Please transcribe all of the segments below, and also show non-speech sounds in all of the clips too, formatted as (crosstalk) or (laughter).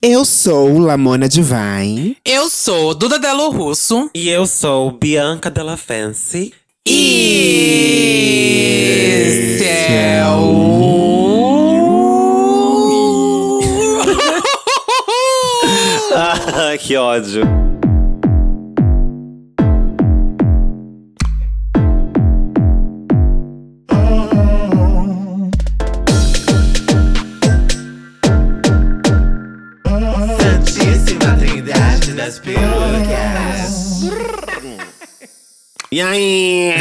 Eu sou Lamona Divine. Eu sou Duda Delo Russo. E eu sou Bianca Della Fancy. E. Céu. (laughs) Ah, que ódio. E aí?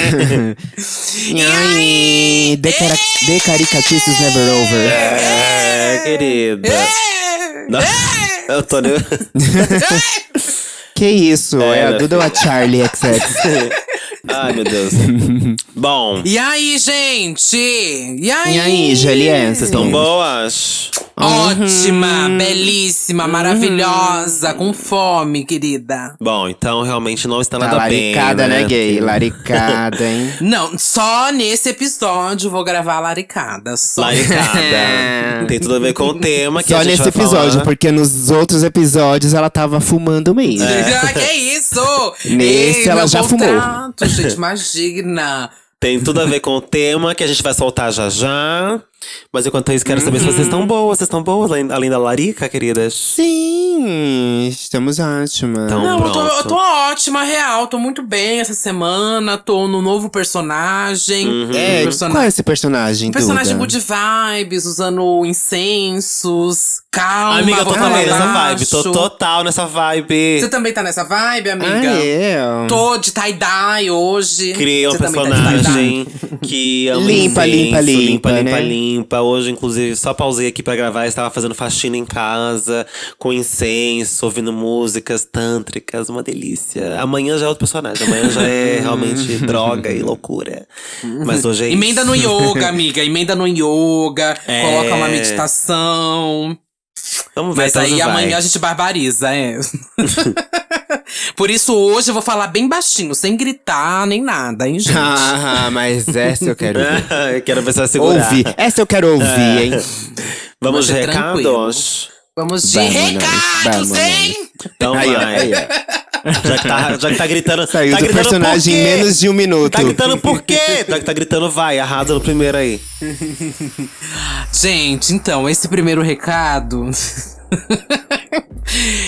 (laughs) E aí? The, cara the Caricatrices Never Over. é, querida. Nossa, eu tô. ne- (laughs) Que isso? É, É, a né? Duda ou a Charlie XX? (laughs) Ai, meu Deus. (laughs) Bom, E aí, gente? E aí? E aí, Juliette? vocês estão boas? Ótima, belíssima, maravilhosa, com fome, querida. Bom, então realmente não está Tá nada bem. laricada, né, gay? Porque- Laricada, hein? (laughs) Não, só nesse episódio vou gravar a laricada. Só. Laricada. (laughs) Tem tudo a ver com o tema que Só a gente nesse vai episódio, falar. porque nos outros episódios ela tava fumando mesmo. Ah, que isso? Nesse Ei, ela já fumou. Gente, (laughs) imagina. Tem tudo a ver com o tema que a gente vai soltar já já. Mas enquanto isso, quero saber se vocês Uhum. estão boas. Vocês estão boas além, da larica, queridas? Sim, estamos ótimas. Então, Não, eu tô, eu tô ótima, real. Tô muito bem essa semana. Tô no novo personagem. Uhum. é, Persona- qual é esse personagem, Um personagem Duda? good vibes, usando incensos, calma. amiga, eu tô também nessa vibe. Tô total nessa vibe. Você também tá nessa vibe, Ah, amiga? é? Tô de tie-dye hoje. Criei um tá personagem que ama Limpa, incenso, limpa, limpa, limpa, limpa, né? Limpa. Hoje, inclusive, só pausei aqui pra gravar. Estava fazendo faxina em casa, com incenso, ouvindo músicas tântricas. Uma delícia. Amanhã já é outro personagem. Amanhã já é (laughs) realmente droga e loucura. Mas hoje é Emenda isso. no yoga, (laughs) amiga. Emenda no yoga. É. Coloca uma meditação. Vamos ver Mas até aí vai. amanhã a gente barbariza, é. (laughs) Por isso hoje eu vou falar bem baixinho, sem gritar nem nada, hein, gente? Ah, mas essa eu quero ouvir. (laughs) Eu Quero ver se segurar. ouvir. Essa eu quero ouvir, hein? Vamos de é recados? Vamos de Vamos, recados, vamos. hein? Então Aí, ó, vai. Já que, tá, já que tá gritando. Saiu tá do gritando personagem por em menos de um minuto. Tá gritando por quê? Tá, tá gritando, vai, arrasa no primeiro aí. Gente, então, esse primeiro recado. (laughs)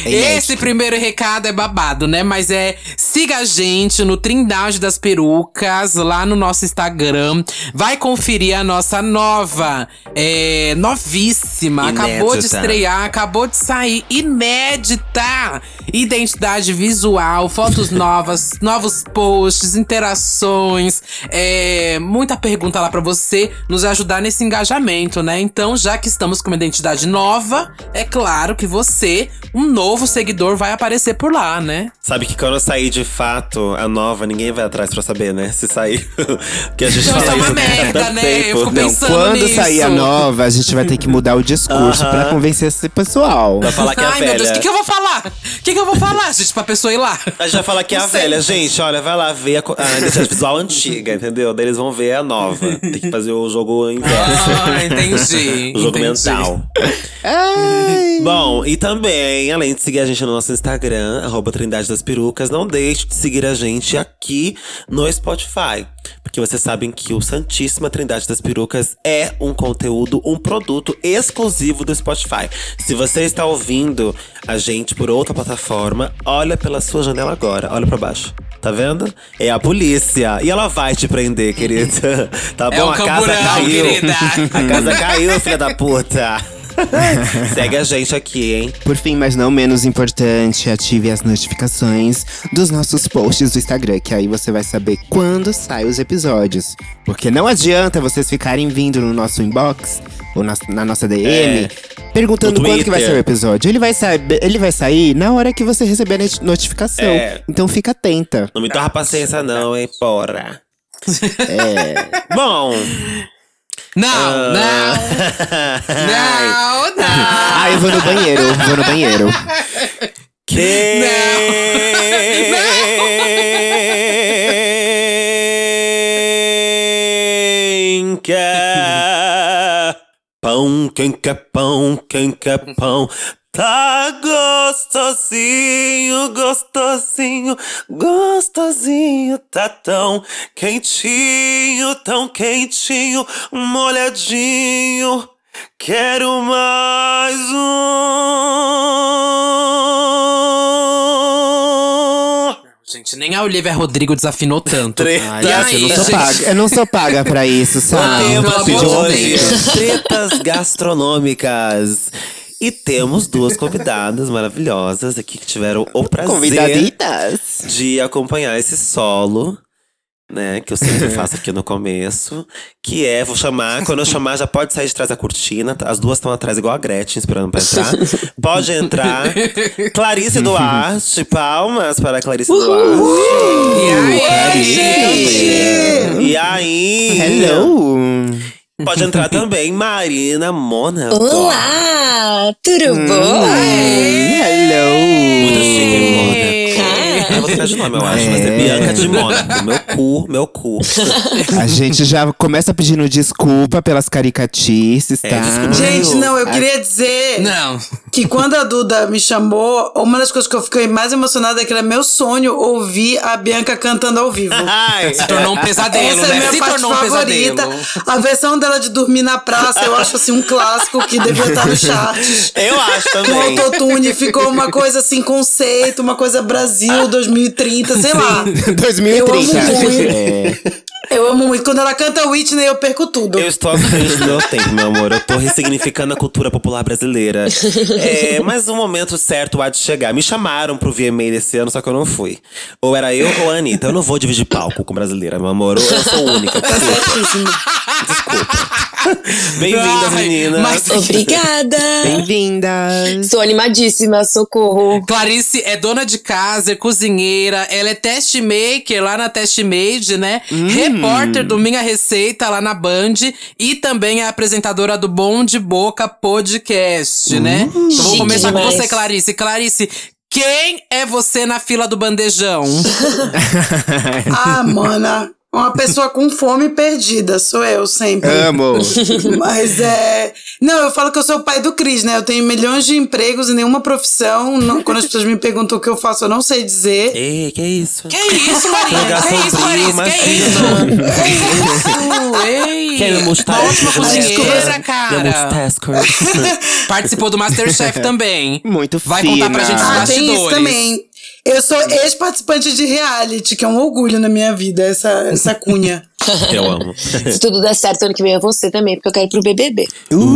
Esse primeiro recado é babado, né? Mas é siga a gente no Trindade das Perucas, lá no nosso Instagram. Vai conferir a nossa nova, é, novíssima. Acabou de Inédita. estrear, acabou de sair, inédita. Identidade visual, fotos (laughs) novas, novos posts, interações, é, muita pergunta lá pra você nos ajudar nesse engajamento, né? Então, já que estamos com uma identidade nova, é claro que você, um novo seguidor, vai aparecer por lá, né? Sabe que quando sair de fato a nova, ninguém vai atrás pra saber, né? Se sair. (laughs) que a gente Então, fala isso é uma merda, né? tempo. Eu fico Não, pensando quando nisso. sair a nova, a gente vai ter que mudar o discurso Aham. pra convencer esse pessoal. Vai falar que é a Ai, meu velha. Deus, o que, que eu vou falar? O que, que eu vou falar, gente, pra pessoa ir lá? A gente vai falar que é a sei. velha. Gente, olha, vai lá ver a, a identidade visual antiga, entendeu? Daí eles vão ver a nova. (laughs) Tem que fazer o jogo inverso. Ah, entendi. (laughs) o jogo entendi. mental. Ai. Bom, e também, além de seguir a gente no nosso Instagram, arroba Trindade das Perucas, não deixe de seguir a gente aqui no Spotify. Porque vocês sabem que o Santíssima Trindade das Perucas é um conteúdo, um produto exclusivo do Spotify. Se você está ouvindo a gente por outra plataforma, olha pela sua janela agora, olha pra baixo. Tá vendo? É a polícia. E ela vai te prender, querida. (laughs) Tá bom? É o a casa camburão, caiu. querida. (laughs) A casa caiu, filha da puta. (laughs) Segue a gente aqui, hein? Por fim, mas não menos importante, ative as notificações dos nossos posts do Instagram, que aí você vai saber quando saem os episódios. Porque não adianta vocês ficarem vindo no nosso inbox ou na, na nossa DM perguntando No quando que vai sair o episódio. Ele vai, saber, ele vai sair na hora que você receber a notificação. É. Então fica atenta. Não me torra paciência, não, hein, porra. É. Bom. Não, ah, não, (laughs) não, não. ah, eu vou no banheiro, vou no banheiro. (laughs) Quem quer pão, quem quer pão, quem quer pão, Tá gostosinho, gostosinho, gostosinho, tá tão quentinho, tão quentinho, molhadinho. Quero mais um. Gente, nem a Olivia Rodrigo desafinou tanto. Ai, E gente, eu não sou gente? paga. Eu não sou paga pra isso, sabe? tema pelo de hoje tretas gastronômicas. E temos duas convidadas maravilhosas aqui que tiveram o prazer de acompanhar esse solo, né? Que eu sempre (laughs) faço aqui no começo. Que é, vou chamar, quando eu chamar, já pode sair de trás da cortina. tá? As duas estão atrás, igual a Gretchen, esperando pra entrar. Pode entrar. Clarice Duarte, palmas para a Clarice Duarte. E aí, gente! E aí? Hello. Pode entrar (laughs) também Marina Mônaco. Olá, tudo Hum, bom? hello. Muito chique, Mônaco. Eu vou trocar de nome, eu acho. Mas é É. Bianca de Mônaco. Meu cu, meu cu. (laughs) A gente já começa pedindo desculpa pelas caricatices, É, tá? desculpa. Gente, não, eu queria dizer Não. que quando a Duda me chamou, uma das coisas que eu fiquei mais emocionada é que era meu sonho ouvir a Bianca cantando ao vivo. (laughs) Ai, Se tornou um pesadelo, Essa é a né? minha Se parte tornou um favorita. pesadelo. A versão dela de dormir na praça, eu acho assim um clássico que devia estar no charts. eu acho Com também. autotune ficou uma coisa assim, conceito, uma coisa Brasil 2030, sei lá. 2030. (laughs) Eu amo muito. É. Eu amo muito. Quando ela canta Whitney, eu perco tudo. Eu estou à frente do meu tempo, meu amor. Eu tô ressignificando a cultura popular brasileira. É, mas o momento certo há de chegar. Me chamaram pro VMA desse ano, só que eu não fui. Ou era eu ou a Anitta. Eu não vou dividir palco com brasileira, meu amor. Ou eu sou única. Tá certíssimo. (laughs) Bem-vindas, meninas. mas- Obrigada. Bem-vindas. Sou animadíssima, socorro. Clarice é dona de casa, é cozinheira, ela é test maker lá na Test Made, né? Hum. Repórter do Minha Receita lá na Band e também é apresentadora do Bom de Boca Podcast, né? Então vou Chique começar com demais. você, Clarice. Clarice, quem é você na fila do bandejão? (laughs) (laughs) Ah, mana. Uma pessoa com fome perdida, sou eu sempre. Amo. Mas é. Não, eu falo que eu sou o pai do Cris, né? Eu tenho milhões de empregos e nenhuma profissão. Não- quando as pessoas me perguntam o que eu faço, eu não sei dizer. Ei, que isso? Que isso, Maria? Jogar Que isso, Clarice? Que imagina. isso? Que isso? Ei! É Uma multitask? ótima cozinheira, cara. (laughs) Participou do Masterchef também. Muito Vai contar pra fina. gente os Ah, tem isso bastidores. também. Eu sou ex-participante de reality, que é um orgulho na minha vida, essa, essa cunha. (laughs) Eu amo. Se tudo der certo, ano que vem é você também, porque eu quero ir pro BBB. Uh,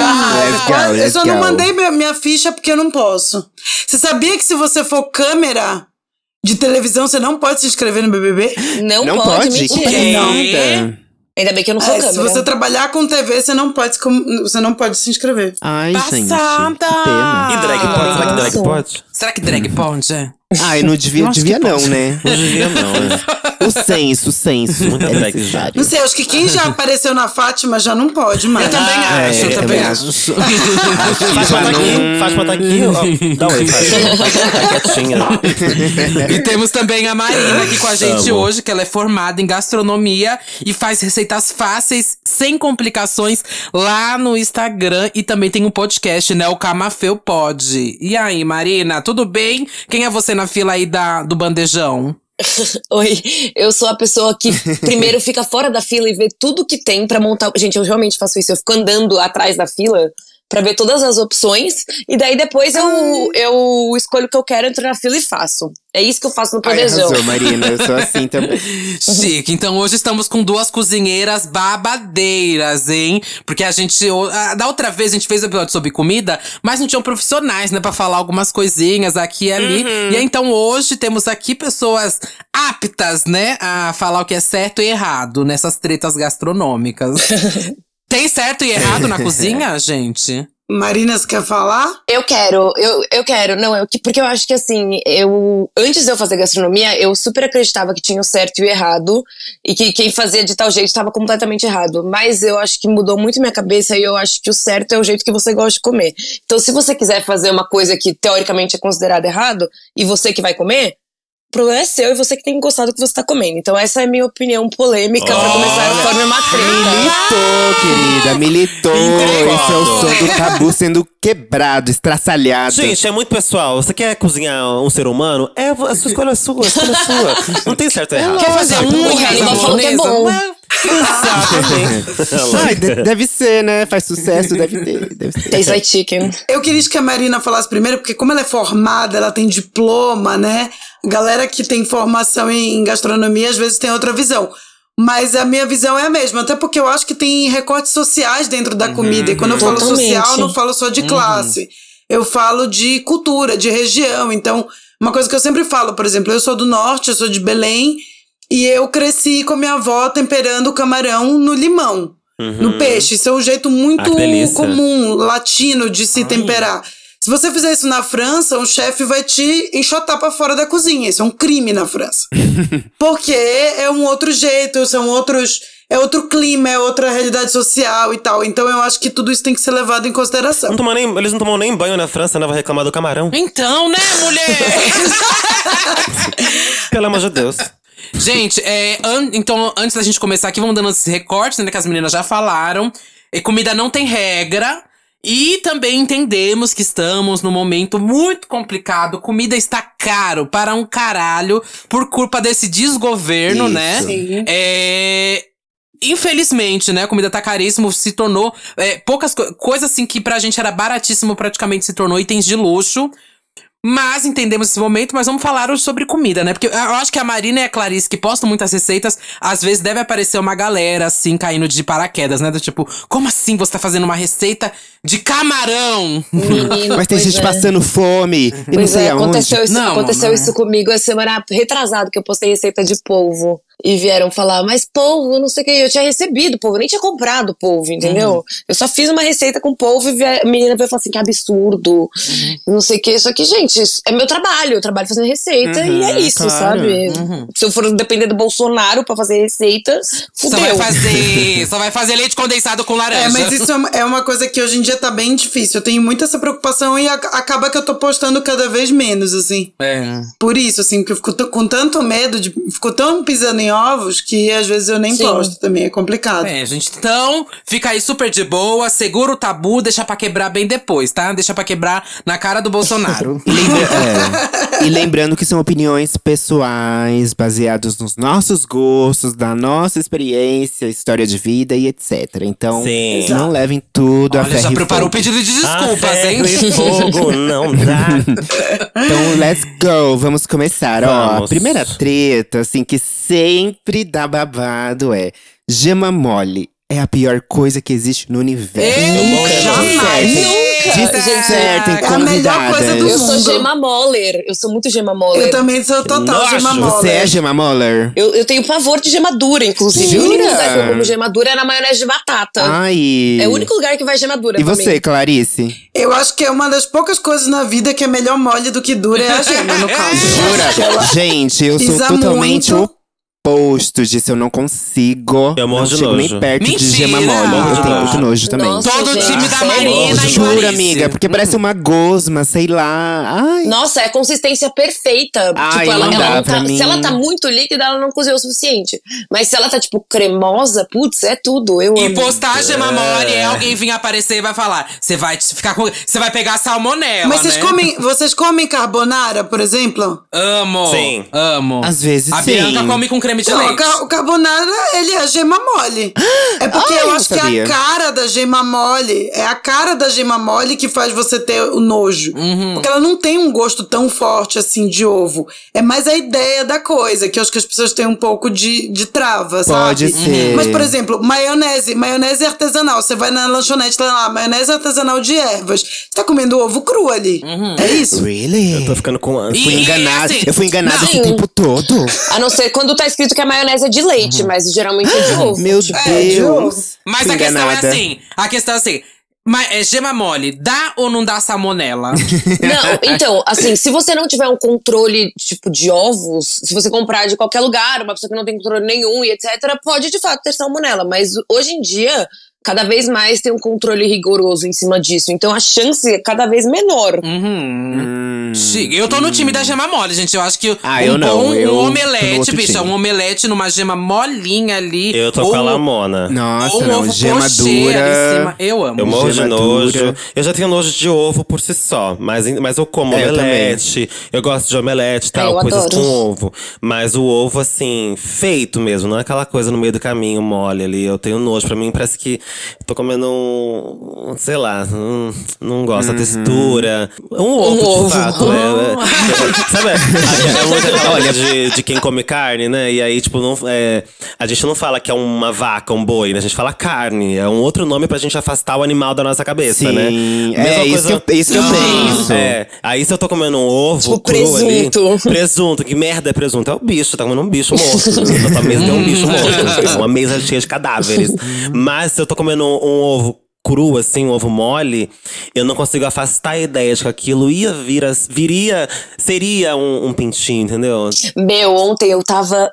Ah, let's go, eu só não mandei minha, minha ficha porque eu não posso. Você sabia que se você for câmera de televisão, você não pode se inscrever no BBB? Não, Não pode, pode? mentira. Não. Ainda bem que eu não sou É, se câmera. você trabalhar com TV, você não pode, se você não pode se inscrever. Ai, gente. Passada. Que pena. E drag pode? Será que drag pode? Será que drag pode? É. Ai, não devia, devia não, pode. né? Não devia, não. né? (laughs) O senso, o senso. Muita é drag necessário. Não sei, acho que quem já (laughs) apareceu na Fátima já não pode mais. Eu também É, acho, eu também acho. Fátima tá aqui, Fátima tá aqui. Ó, dá um oi, (laughs) Fátima. Tá quietinha. E temos também a Marina aqui com a gente Amo. hoje, que ela é formada em gastronomia e faz receitas fáceis, sem complicações, lá no Instagram. E também tem um podcast, né? O Camafeu Pod. E aí, Marina, tudo bem? Quem é você na fila aí da, do bandejão? (laughs) Oi, eu sou a pessoa que primeiro (laughs) fica fora da fila e vê tudo que tem pra montar. Gente, eu realmente faço isso. Eu fico andando atrás da fila pra ver todas as opções e daí depois eu, eu escolho o que eu quero, entro na fila e faço. É isso que eu faço no Ai, bandejão. arrasou, Marina. Eu sou assim (laughs) também. Chique. Então hoje estamos com duas cozinheiras babadeiras, hein? Porque a gente. Da outra vez a gente fez o episódio sobre comida, mas não tinham profissionais, né? Pra falar algumas coisinhas aqui e ali. E aí, então hoje temos aqui pessoas aptas, né? A falar o que é certo e errado nessas tretas gastronômicas. (laughs) Tem certo e errado na (laughs) cozinha, gente? Marina, você quer falar? Eu quero, eu, eu quero. Não, eu, porque eu acho que assim, eu. Antes de eu fazer gastronomia, eu super acreditava que tinha o certo e o errado. E que quem fazia de tal jeito estava completamente errado. Mas eu acho que mudou muito minha cabeça e eu acho que o certo é o jeito que você gosta de comer. Então, se você quiser fazer uma coisa que teoricamente é considerada errado, e você que vai comer, o problema é seu e você que tem gostado do que você tá comendo. Então essa é a minha opinião polêmica pra começar a formar uma treta. Militou, querida, militou. Esse é o som do tabu sendo quebrado, estraçalhado. Gente, é muito pessoal. Você quer cozinhar um ser humano? É, a sua escolha é sua, a escolha é sua. (laughs) Não tem certo ou errado. Quer fazer O unha Hannibal falou que é japonesa? bom. De- deve ser, né? Faz sucesso, deve ter. Deve ser. Tastes like chicken. Eu queria que a Marina falasse primeiro, porque como ela é formada, ela tem diploma, né? A galera que tem formação em gastronomia às vezes tem outra visão. Mas a minha visão é a mesma, até porque eu acho que tem recortes sociais dentro da comida. E quando eu falo Totalmente. social, eu não falo só de classe. Eu falo de cultura, de região. Então, uma coisa que eu sempre falo, por exemplo, eu sou do norte, eu sou de Belém, e eu cresci com minha avó temperando o camarão no limão. No peixe. Isso é um jeito muito Ah, delícia. comum, latino, de se temperar. Se você fizer isso na França, um chefe vai te enxotar pra fora da cozinha. Isso é um crime na França. (laughs) Porque é um outro jeito, são outros. É outro clima, é outra realidade social e tal. Então eu acho que tudo isso tem que ser levado em consideração. Não nem, eles não tomam nem banho na França, né? Vai reclamar do camarão. Então, né, mulher? (laughs) Pelo amor de Deus. Gente, é, an- então, antes da gente começar aqui, vamos dando esses recortes, né, que as meninas já falaram. E comida não tem regra. E também entendemos que estamos num momento muito complicado. Comida está caro para um caralho por culpa desse desgoverno, Isso. né? Sim. É. Infelizmente, né? A comida tá caríssimo, se tornou. é, poucas co coisas assim que pra gente era baratíssimo, praticamente se tornou itens de luxo. Mas entendemos esse momento, mas vamos falar sobre comida, né? Porque eu acho que a Marina e a Clarice, que postam muitas receitas, às vezes deve aparecer uma galera, assim, caindo de paraquedas, né? Do tipo, como assim você tá fazendo uma receita de camarão? Menino, Mas tem pois gente é. passando fome e não Pois sei é, aonde. aconteceu isso, Não, aconteceu não. isso comigo a semana retrasada, que eu postei receita de polvo. E vieram falar, mas polvo, não sei o que. Eu tinha recebido polvo, eu nem tinha comprado polvo, entendeu? Uhum. Eu só fiz uma receita com polvo e a menina veio falar assim, que absurdo, Uhum. não sei o que. Só que, gente, isso é meu trabalho, eu trabalho fazendo receita e é Uhum, isso, claro. sabe? Se eu for depender do Bolsonaro pra fazer receita, Só fudeu. vai fazer. Só vai fazer leite condensado com laranja. É, mas isso é uma- é coisa que hoje em dia tá bem difícil. Eu tenho muita essa preocupação e ac- acaba que eu tô postando cada vez menos, assim. É. Por isso, assim, porque eu fico com tanto medo de. Fico tão pisando em ovos que às vezes eu nem Sim. posto também. É complicado. É, gente, então fica aí super de boa, segura o tabu, deixa pra quebrar bem depois, tá? Deixa pra quebrar na cara do Bolsonaro. (laughs) E, lembra- é. E lembrando que são opiniões pessoais, baseados nos nossos gostos, da nossa experiência, história de vida e etc. Então, Sim. não levem tudo a Olha, ferro já preparou o pedido de desculpas, hein? fogo não dá. (laughs) Então, let's go, vamos começar. Ó, a Vamos. primeira treta, assim, que sempre dá babado é gema mole. É a pior coisa que existe no universo. Eita, jamais. Dissertem, dissertem, É a melhor coisa do Eu convidadas. sou mundo. Gema Moller. Eu sou muito Gema Moller. Eu também sou total Nossa, gema mole. Você é gema moller? Eu, eu tenho pavor de gemadura, inclusive. O único Jura? lugar que eu como gemadura é na maionese de batata. Ai. É o único lugar que vai gemadura E pra você, mim. Clarice? Eu acho que é uma das poucas coisas na vida que é melhor mole do que dura é a gema, no caso. Jura? Gente, eu sou totalmente muito. Oposto disso. Eu não consigo. Eu morro não de chego nojo. nem perto de Mentira! gema mole. Eu de tenho muito nojo também. Nossa, Todo o gente, time da? Marina e Jura, Clarice. amiga? Porque parece uma gosma, sei lá. Ai. Nossa, é a consistência perfeita. Ai, tipo, ela, não ela não tá. Se ela tá muito líquida, ela não cozinhou o suficiente. Mas se ela tá, tipo, cremosa, putz, é tudo. Eu E amo. postar gema mole é alguém vir aparecer e vai falar. Você vai te- ficar com. Você vai pegar salmonela. Mas vocês né? comem, vocês comem carbonara, por exemplo? Amo. Sim. Amo. Às vezes A sim. Bianca come com creme de Não, o, leite. o carbonara, ele é gema mole. É porque Ai, eu acho que sabia. a cara da gema mole, é a cara da gema mole que faz você ter o nojo. Uhum. Porque ela não tem um gosto tão forte assim de ovo. É mais a ideia da coisa, que eu acho que as pessoas têm um pouco de, de trava, Pode sabe? ser. Mas, por exemplo, maionese. Maionese artesanal. Você vai na lanchonete, tá lá, maionese artesanal de ervas. Você tá comendo ovo cru ali. É isso? Really? Eu tô ficando com ânsia. Fui E- enganada. assim, eu fui enganada não. esse tempo todo. A não ser quando tá escrito que a maionese é de leite, mas geralmente é de ovo. Uhum. Meu Tipo, É, de ovo. Deus. Mas a questão é assim. A questão é assim. Mas é gema mole, dá ou não dá salmonela? (laughs) Não, então, assim, se você não tiver um controle, tipo, de ovos, se você comprar de qualquer lugar, uma pessoa que não tem controle nenhum e etc., pode de fato ter salmonela. Mas hoje em dia, cada vez mais tem um controle rigoroso em cima disso. Então a chance é cada vez menor. Uhum. Hum. Chique. Eu tô no time da gema mole, gente. Eu acho que Ah, um eu não. bom Eu um omelete, bicha, time. um omelete numa gema molinha ali. Eu tô ou, com a Lamona. Nossa, ou um não, ovo gema pochê ali em dura. cima. Eu amo. Eu morro de nojo. dura. Eu já tenho nojo de ovo por si só. Mas, mas eu como É, eu omelete. Eu, gosto de omelete e tal, eu coisas adoro. com ovo. Mas o ovo, assim, feito mesmo. Não é aquela coisa no meio do caminho, mole ali. Eu tenho nojo. Pra mim, parece que tô comendo um. Sei lá. Não, não gosto da textura. Um ovo, ovo. de fato. É, é, sabe? É muito (laughs) coisa de, de quem come carne, né? E aí, tipo, não, é, a gente não fala que é uma vaca, um boi, né? A gente fala carne. É um outro nome pra gente afastar o animal da nossa cabeça, Sim, né? é Mesma isso que eu- isso que eu penso. É. Aí se eu tô comendo um ovo Tipo cru ali. presunto. Presunto. Que merda é presunto? É o bicho. Tá comendo um bicho (laughs) morto. Na tua mesa tem um bicho morto. (laughs) Uma mesa cheia de cadáveres. Mas se eu tô comendo um, um ovo cru, assim, um ovo mole, eu não consigo afastar a ideia de que aquilo ia vir, a- viria, seria um, um pintinho, entendeu? Meu, ontem eu tava.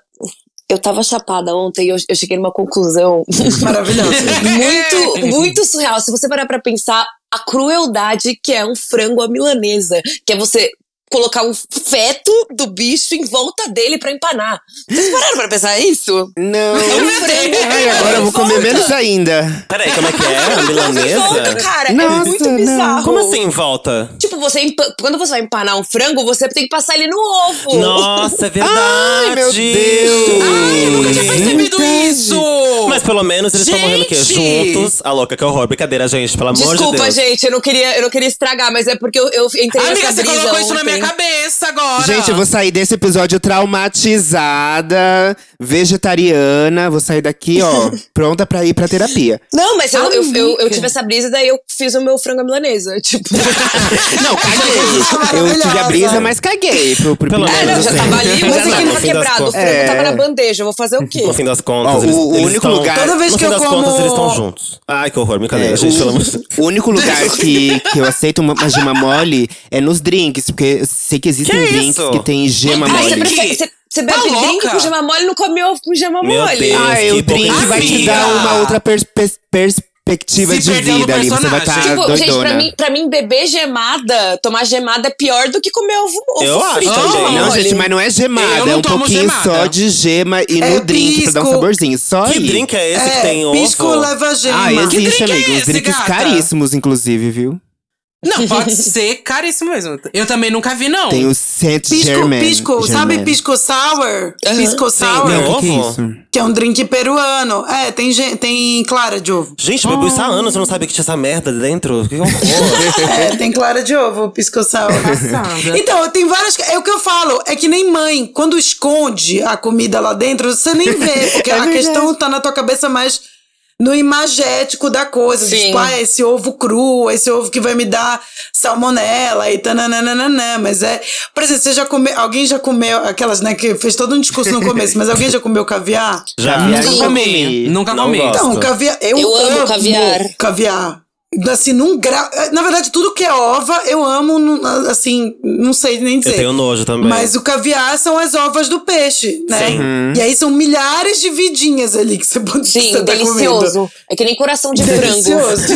Eu tava chapada ontem e eu, eu cheguei numa conclusão (laughs) Maravilhoso. muito, muito surreal. Se você parar pra pensar a crueldade que é um frango à milanesa, que é você colocar um feto do bicho em volta dele pra empanar. Vocês pararam pra pensar isso? Não. É um frango. Ai, agora eu vou comer menos ainda. Peraí, como é que é? A Em volta, milanesa? cara, é Nossa, muito não. bizarro. Como assim em volta? Tipo, você quando você vai empanar um frango, você tem que passar ele no ovo. Nossa, é verdade! Ai, meu Deus. Ai, eu nunca tinha percebido Verdade. isso! Mas pelo menos eles estão morrendo o quê? Juntos. A louca, que horror. Brincadeira, gente, pelo amor de Desculpa, Deus. gente, eu não queria, eu não queria estragar, mas é porque eu, eu entrei Amiga, nessa você brisa colocou isso na minha cabeça agora. Gente, eu vou sair desse episódio traumatizada, vegetariana. Vou sair daqui, ó, (laughs) pronta pra ir pra terapia. Não, mas eu, eu, eu, eu tive essa brisa e daí eu fiz o meu frango à milanesa. (laughs) Tipo. Não, caguei. (laughs) Eu tive a brisa, mas caguei pro, pro Pelo É, não, já Sim. tava ali, mas Não, tava quebrado. O frango É. tava na bandeja. Eu vou fazer o quê? No fim das contas, Ó, o- eles, o eles único estão, lugar- Toda vez no que fim eu das como- contas, eles estão juntos. Ai, que horror, brincadeira, É, gente, o- pelo amor de Deus. O único lugar que, que eu aceito uma, uma gema mole é nos drinks, porque eu sei que existem Que drinks isso? que tem gema Ai, você, mole. prefere, você, você bebe Tá drink com gema mole e não come ovo com gema Meu mole. Deus. Ah, que o drink vai te dar uma outra pers- pers- perspectiva Se de vida ali. Você vai estar personagem. Tipo, gente, doidona. pra mim, pra mim, beber gemada, tomar gemada é pior do que comer ovo, ovo Eu acho frito. também. com Não, gente, mas não é gemada. Não é um pouquinho gemada. só de gema e É no drink pra dar um pisco. saborzinho. Só Que aí. drink é esse que É, tem pisco ovo? leva gema. Ah, existe, drink é amigo. Uns esse, drinks gata? caríssimos, inclusive, viu? Não, pode ser caríssimo mesmo. Eu também nunca vi, não. Tem o Saint Pisco, Germain. pisco, sabe pisco sour? Pisco sour, tem O que, que é ovo? isso? que é um drink peruano. É, tem, tem clara de ovo. Gente, eu bebi isso há anos, eu não sabia que tinha essa merda dentro. Que horror. (laughs) É, tem clara de ovo, pisco sour. Passada. Então, tem várias. É o que eu falo, é que nem mãe, quando esconde a comida lá dentro, você nem vê, (laughs) porque a questão tá na tua cabeça mais no imagético da coisa. Sim. Tipo, ah, esse ovo cru, esse ovo que vai me dar salmonela e tananana. Mas é. Por exemplo, você já comeu. Alguém já comeu aquelas, né, que fez todo um discurso no começo, mas alguém já comeu caviar? Já eu Nunca comi. Nunca Não comi. Então, caviar. Eu, Eu amo caviar. Caviar. Assim, num grau. Na verdade, tudo que é ova, eu amo, assim, não sei nem dizer. Eu tenho nojo também. Mas o caviar são as ovas do peixe, né? Sim. E aí são milhares de vidinhas ali que você pode que Sim, você tá delicioso. comendo. É que nem coração de frango. Delicioso.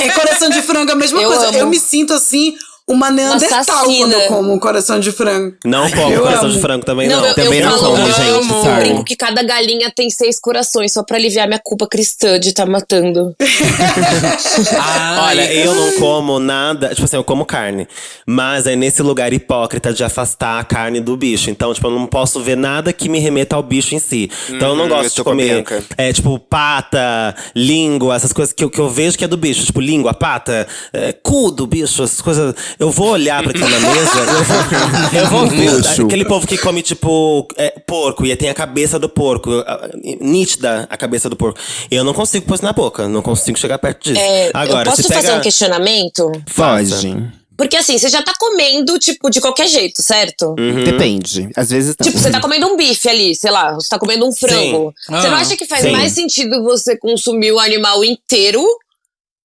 é (laughs) coração de frango, a mesma Eu coisa. amo. Eu me sinto assim, uma neandertal assassina. quando eu como um coração de frango. Não como Eu coração amo. de frango também, não. eu, Também eu não falo, como, eu gente, amo. sorry. brinco que cada galinha tem seis corações, só pra aliviar minha culpa cristã de estar matando. (laughs) Ai, Olha, eu não como nada. Tipo assim, eu como carne. Mas é nesse lugar hipócrita de afastar a carne do bicho. Então, tipo, eu não posso ver nada que me remeta ao bicho em si. Então, eu não Hum, gosto eu de com comer. É, tipo, pata, língua, essas coisas que eu, que eu vejo que é do bicho. Tipo, língua, pata, é, cu do bicho, essas coisas. Eu vou olhar pra aquilo na mesa, eu vou, eu vou ver. Luxo. Aquele povo que come, tipo, é, porco e tem a cabeça do porco. a- Nítida a cabeça do porco. Eu não consigo pôr isso na boca. Não consigo chegar perto disso. É, Agora, eu posso se pega... fazer um questionamento? Pode. Porque assim, você já tá comendo, tipo, de qualquer jeito, certo? Uhum. Depende. Às vezes não. Tipo, você tá comendo um bife ali, sei lá, você tá comendo um frango. Você não Ah, acha que faz sim. mais sentido você consumir o animal inteiro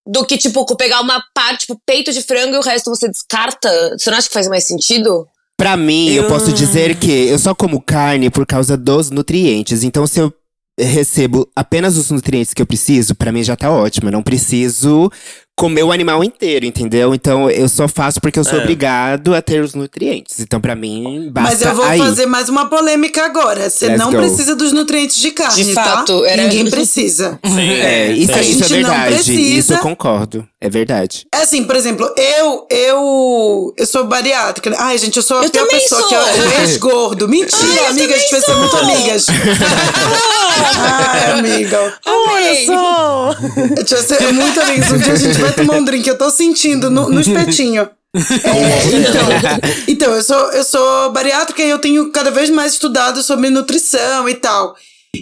do que, tipo, pegar uma parte, tipo, peito de frango e o resto você descarta? Você não acha que faz mais sentido? Pra mim, eu... Eu- posso dizer que eu só como carne por causa dos nutrientes. Então, se eu recebo apenas os nutrientes que eu preciso, pra mim já tá ótimo. Eu não preciso comer o animal inteiro, entendeu? Então eu só faço porque eu sou É. obrigado a ter os nutrientes. Então pra mim, basta Mas eu vou aí. fazer mais uma polêmica agora. Você Let's não go. precisa dos nutrientes de carne, De tá? fato, era- Ninguém precisa. É, isso, A isso é gente não verdade. Isso precisa. eu concordo. É verdade. É assim, por exemplo, eu, eu, eu sou bariátrica. né? Ai, gente, eu sou a Eu pior pessoa sou. que é o ex-gordo. (laughs) Mentira, amiga, a gente vai ser muito amigas. (laughs) Ai, amiga. Olha só! A gente vai ser muito amigas. Um dia a gente vai tomar um drink. Eu tô sentindo no, no espetinho. É, então, então, eu sou, eu sou bariátrica e eu tenho cada vez mais estudado sobre nutrição e tal.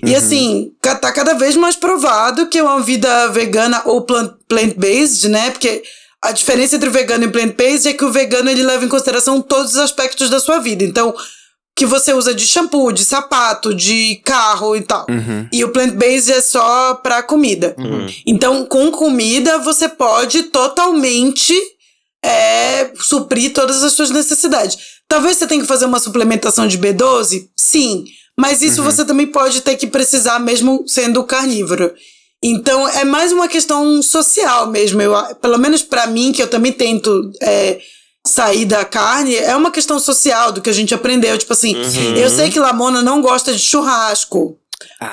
E assim, tá cada vez mais provado que uma vida vegana ou plant- plant-based, né? Porque a diferença entre o vegano e o plant-based é que o vegano ele leva em consideração todos os aspectos da sua vida. Então, que você usa de shampoo, de sapato, de carro e tal. E o plant-based é só pra comida. Então, com comida, você pode totalmente é, suprir todas as suas necessidades. Talvez você tenha que fazer uma suplementação de B12? Sim. Mas isso você também pode ter que precisar mesmo sendo carnívoro. Então, é mais uma questão social mesmo. Eu, pelo menos pra mim, que eu também tento é, sair da carne, é uma questão social do que a gente aprendeu. Tipo assim, eu sei que Lamona não gosta de churrasco.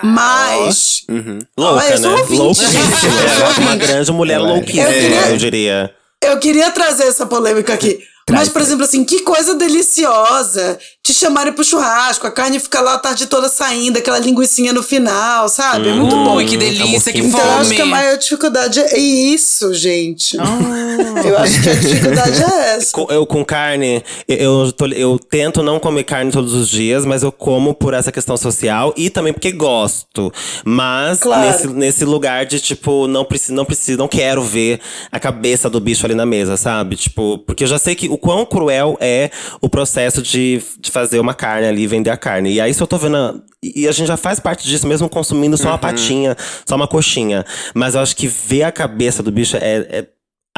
mas. Louca, Olha, eu sou né? Louquíssima. (laughs) é uma grande mulher é. louquíssima, Eu queria- eu diria. Eu queria trazer essa polêmica aqui. Mas, por exemplo, assim, que coisa deliciosa te chamarem pro churrasco, a carne fica lá a tarde toda saindo, aquela linguicinha no final, sabe? É muito bom. Ui, que delícia, que Então, eu acho que a fome. maior dificuldade é isso, gente. Eu acho que a dificuldade é essa. Com- Eu com carne, eu, eu, tô- eu tento não comer carne todos os dias, mas eu como por essa questão social e também porque gosto. Mas Claro. nesse, nesse lugar de, tipo, não preciso, não preciso, não quero ver a cabeça do bicho ali na mesa, sabe? Tipo, porque eu já sei que o quão cruel é o processo de, de fazer uma carne ali, vender a carne. E aí, se eu tô vendo. a- e a gente já faz parte disso, mesmo consumindo só uma patinha, só uma coxinha. Mas eu acho que ver a cabeça do bicho é- é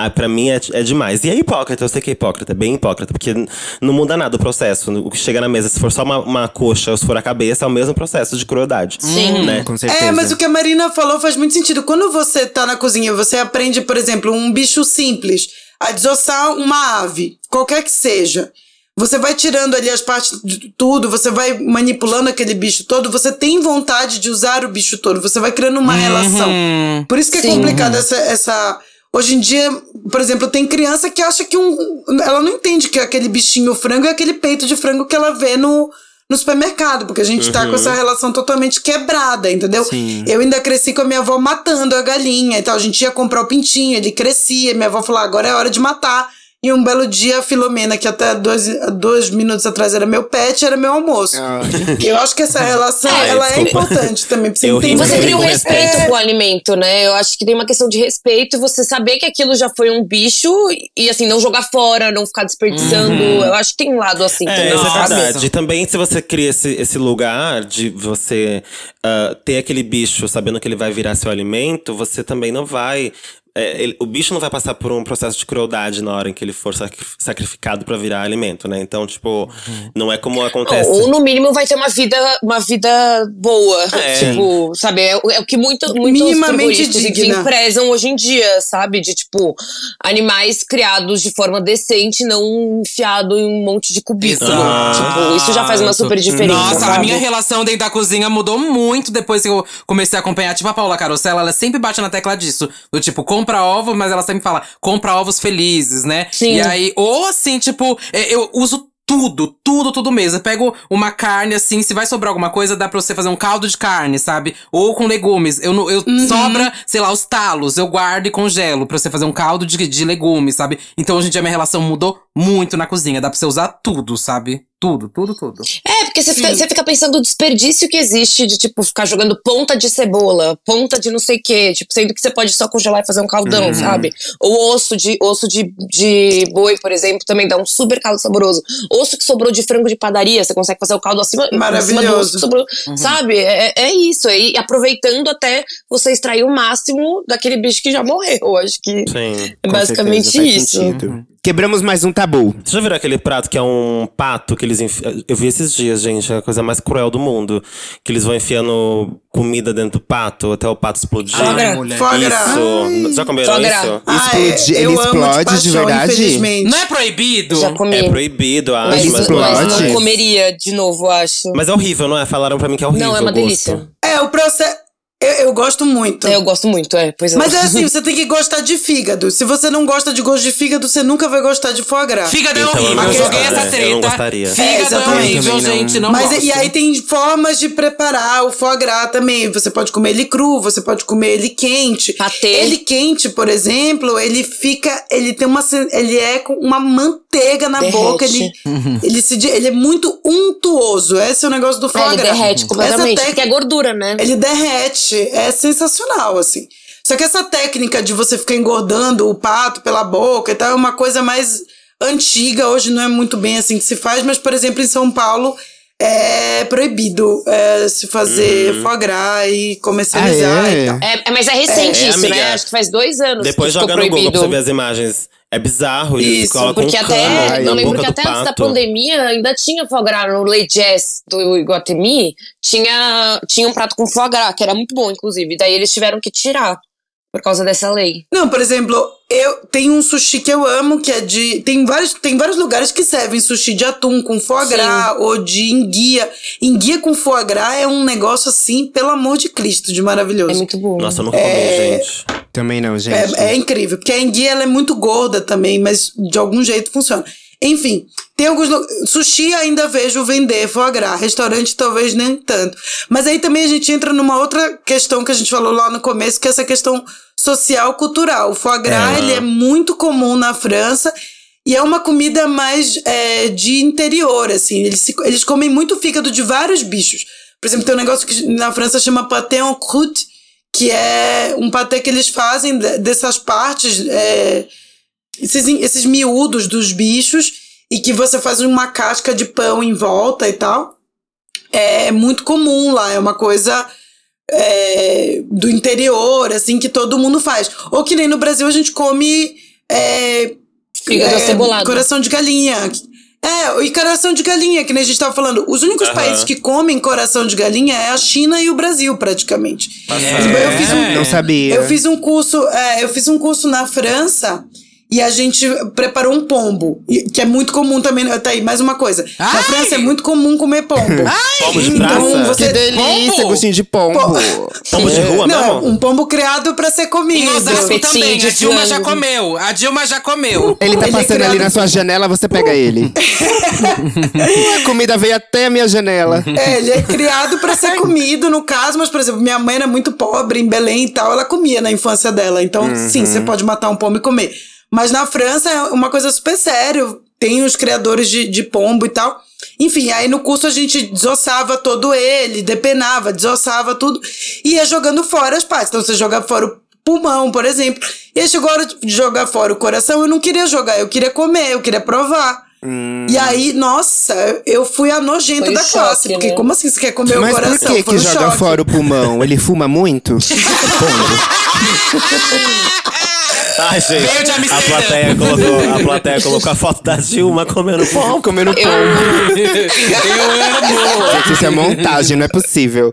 ah, pra mim é, é demais. E é hipócrita, eu sei que é hipócrita, é bem hipócrita, porque não muda nada o processo. O que chega na mesa, se for só uma, uma coxa ou se for a cabeça, é o mesmo processo de crueldade. Sim. Né? Com certeza. É, mas o que a Marina falou faz muito sentido. Quando você tá na cozinha, você aprende, por exemplo, um bicho simples, desossar uma ave, qualquer que seja. Você vai tirando ali as partes de tudo, você vai manipulando aquele bicho todo, você tem vontade de usar o bicho todo, você vai criando uma relação. Hum. Por isso que é Sim. complicado essa, essa. Hoje em dia, por exemplo, tem criança que acha que um. Ela não entende que aquele bichinho frango é aquele peito de frango que ela vê no, no supermercado, porque a gente tá com essa relação totalmente quebrada, entendeu? Sim. Eu ainda cresci com a minha avó matando a galinha. Então a gente ia comprar o pintinho, ele crescia, minha avó falou: agora é hora de matar. E um belo dia, a Filomena, que até dois, dois minutos atrás era meu pet, era meu almoço. Ah. Eu acho que essa relação Ai, ela é importante também pra você entender. mas Você cria um respeito respeito. com o alimento, né? Eu acho que tem uma questão de respeito e você saber que aquilo já foi um bicho e, assim, não jogar fora, não ficar desperdiçando. Eu acho que tem um lado assim É, também, isso é verdade. E também, se você cria esse, esse lugar de você ah, ter aquele bicho sabendo que ele vai virar seu alimento, você também não vai. É, ele- o bicho não vai passar por um processo de crueldade na hora em que ele for sacri- sacrificado pra virar alimento, né? Então, tipo, não é como acontece. Ou, ou, no mínimo vai ter uma vida, uma vida boa. É. Tipo, sabe? É, o- é o que muito, muitos Minimamente digna. prezam hoje em dia, sabe? De tipo, animais criados de forma decente, não enfiado em um monte de cubículo. Exato. Tipo, isso já faz uma super diferença. Nossa, a sabe? minha relação dentro da cozinha mudou muito depois que eu comecei a acompanhar. Tipo, a Paula Carosella, ela sempre bate na tecla disso. Do tipo, compra ovo, mas ela sempre fala, compra ovos felizes, né? Sim. E aí, ou assim, tipo, é, eu uso tudo, tudo, tudo mesmo. Eu pego uma carne, assim, se vai sobrar alguma coisa, dá pra você fazer um caldo de carne, sabe? Ou com legumes. Eu, não- eu sobra, sei lá, os talos, eu guardo e congelo pra você fazer um caldo de, de legumes, sabe? Então hoje em dia minha relação mudou muito na cozinha. Dá pra você usar tudo, sabe? Tudo, tudo, tudo. É, porque você fica, você fica pensando o desperdício que existe de, tipo, ficar jogando ponta de cebola, ponta de não sei o quê, tipo, sendo que você pode só congelar e fazer um caldão, sabe? Ou osso de osso de, de boi, por exemplo, também dá um super caldo saboroso. Osso que sobrou de frango de padaria, você consegue fazer o caldo acima, acima do Maravilhoso. osso que sobrou, sabe? É, é isso, aí aproveitando até você extrair o máximo daquele bicho que já morreu. Acho que Sim. é basicamente certeza, isso. sentido. Quebramos mais um tabu. Vocês já viram aquele prato que é um pato que eles enfiam? Eu vi esses dias, gente, é a coisa mais cruel do mundo. Que eles vão enfiando comida dentro do pato até o pato explodir. Foie gras. mulher. Isso. Já comeram isso? Ah, Explode- é, ele explode de paixão, verdade? Infelizmente. Não é proibido? Já comi. É proibido, acho. mas, Mas, explode. mas não comeria de novo, acho. mas é horrível, não é? Falaram pra mim que é horrível. não, é uma delícia. É, o processo. Eu, eu gosto muito. É, eu gosto muito, é. Pois é. Mas é assim, (laughs) você tem que gostar de fígado. Se você não gosta de gosto de fígado, você nunca vai gostar de foie gras. Fígado é Então, eu horrível, eu joguei essa eu não treta. gostaria. É, Fígado é, exatamente. horrível, gente, não Mas gosto. e aí tem formas de preparar o foie gras também. Você pode comer ele cru, você pode comer ele quente. Patê. Ele quente, por exemplo, ele fica, ele tem uma, ele é com uma manteiga na Derrete. boca, ele, ele se, ele é muito untuoso. Esse é o negócio do É, foie ele gras. derrete completamente. Essa Porque é gordura, né? ele derrete, é sensacional assim. Só que essa técnica de você ficar engordando o pato pela boca e tal é uma coisa mais antiga, hoje não é muito bem assim que se faz, mas por exemplo em São Paulo é proibido é, se fazer Uhum. foie gras e comercializar Ah, é? e tal. É, é, mas é recente É, isso, amiga. né? Acho que faz dois anos Depois que ficou joga no Google proibido. pra você ver as imagens. É bizarro, Isso, colocam Porque um até, Ai, eu lembro que até antes da pandemia ainda tinha foie gras no Lei Jazz do Iguatemi, tinha, tinha um prato com foie gras, que era muito bom, inclusive. Daí eles tiveram que tirar por causa dessa lei. Não, por exemplo, eu tenho um sushi que eu amo, que é de. Tem vários, tem vários lugares que servem sushi de atum com foie Sim. gras ou de enguia. Enguia com foie gras é um negócio assim, pelo amor de Cristo, de maravilhoso. É muito bom. Nossa, eu nunca comi, gente. Também não, gente. É, é incrível, porque a enguia ela é muito gorda também, mas de algum jeito funciona. Enfim, tem alguns. Sushi ainda vejo vender foie gras, restaurante talvez nem tanto. Mas aí também a gente entra numa outra questão que a gente falou lá no começo, que é essa questão social cultural. O foie gras É. ele é muito comum na França. E é uma comida mais é, de interior, assim. Eles, se- eles comem muito fígado de vários bichos. Por exemplo, tem um negócio que na França chama pâté en croûte, que é um patê que eles fazem de- dessas partes, é, esses, esses miúdos dos bichos, e que você faz uma casca de pão em volta e tal. É muito comum lá, é uma coisa é, do interior, assim, que todo mundo faz. Ou que nem no Brasil a gente come. É, Fígado acebolado. Coração de galinha. É, e coração de galinha, que nem a gente tava falando. Os únicos países que comem coração de galinha é a China e o Brasil, praticamente. Eu fiz um, Não sabia. eu fiz um curso, é, eu fiz um curso na França e a gente preparou um pombo, e- que é muito comum também. Tá aí, mais uma coisa. Na Ai! França é muito comum comer pombo. Pombo de Então praça? você Que delícia, Pombo? gostinho de pombo. (laughs) Pombo de rua Não, mesmo? um pombo criado pra ser Em comido. Osasco Espetinho também, de a Dilma já comeu. A Dilma já comeu. Ele tá Ele é passando ali criado- na sua janela, você pega ele. (laughs) a comida veio até a minha janela. (laughs) É, ele é criado pra ser comido, no caso, mas, por exemplo, minha mãe era muito pobre em Belém e tal, ela comia na infância dela. Então, sim, você pode matar um pombo e comer. Mas na França é uma coisa super sério. Tem os criadores de, de pombo e tal. Enfim, aí no curso a gente desossava todo ele, depenava, desossava tudo e ia jogando fora as partes. Então você joga fora o pulmão, por exemplo. E aí chegou a hora de jogar fora o coração, eu não queria jogar, eu queria comer, eu queria provar. E aí, nossa, eu fui a nojenta Foi o da choque, classe. Porque né? como assim você quer comer o Mas coração? por que Foi que um joga choque. fora o pulmão? Ele fuma muito? (laughs) (laughs) gente. Veio de a Amsterdã. plateia, colocou, a plateia colocou a foto da Dilma comendo pão. (laughs) Comendo pombo. Eu amo. Gente, isso é montagem, não é possível.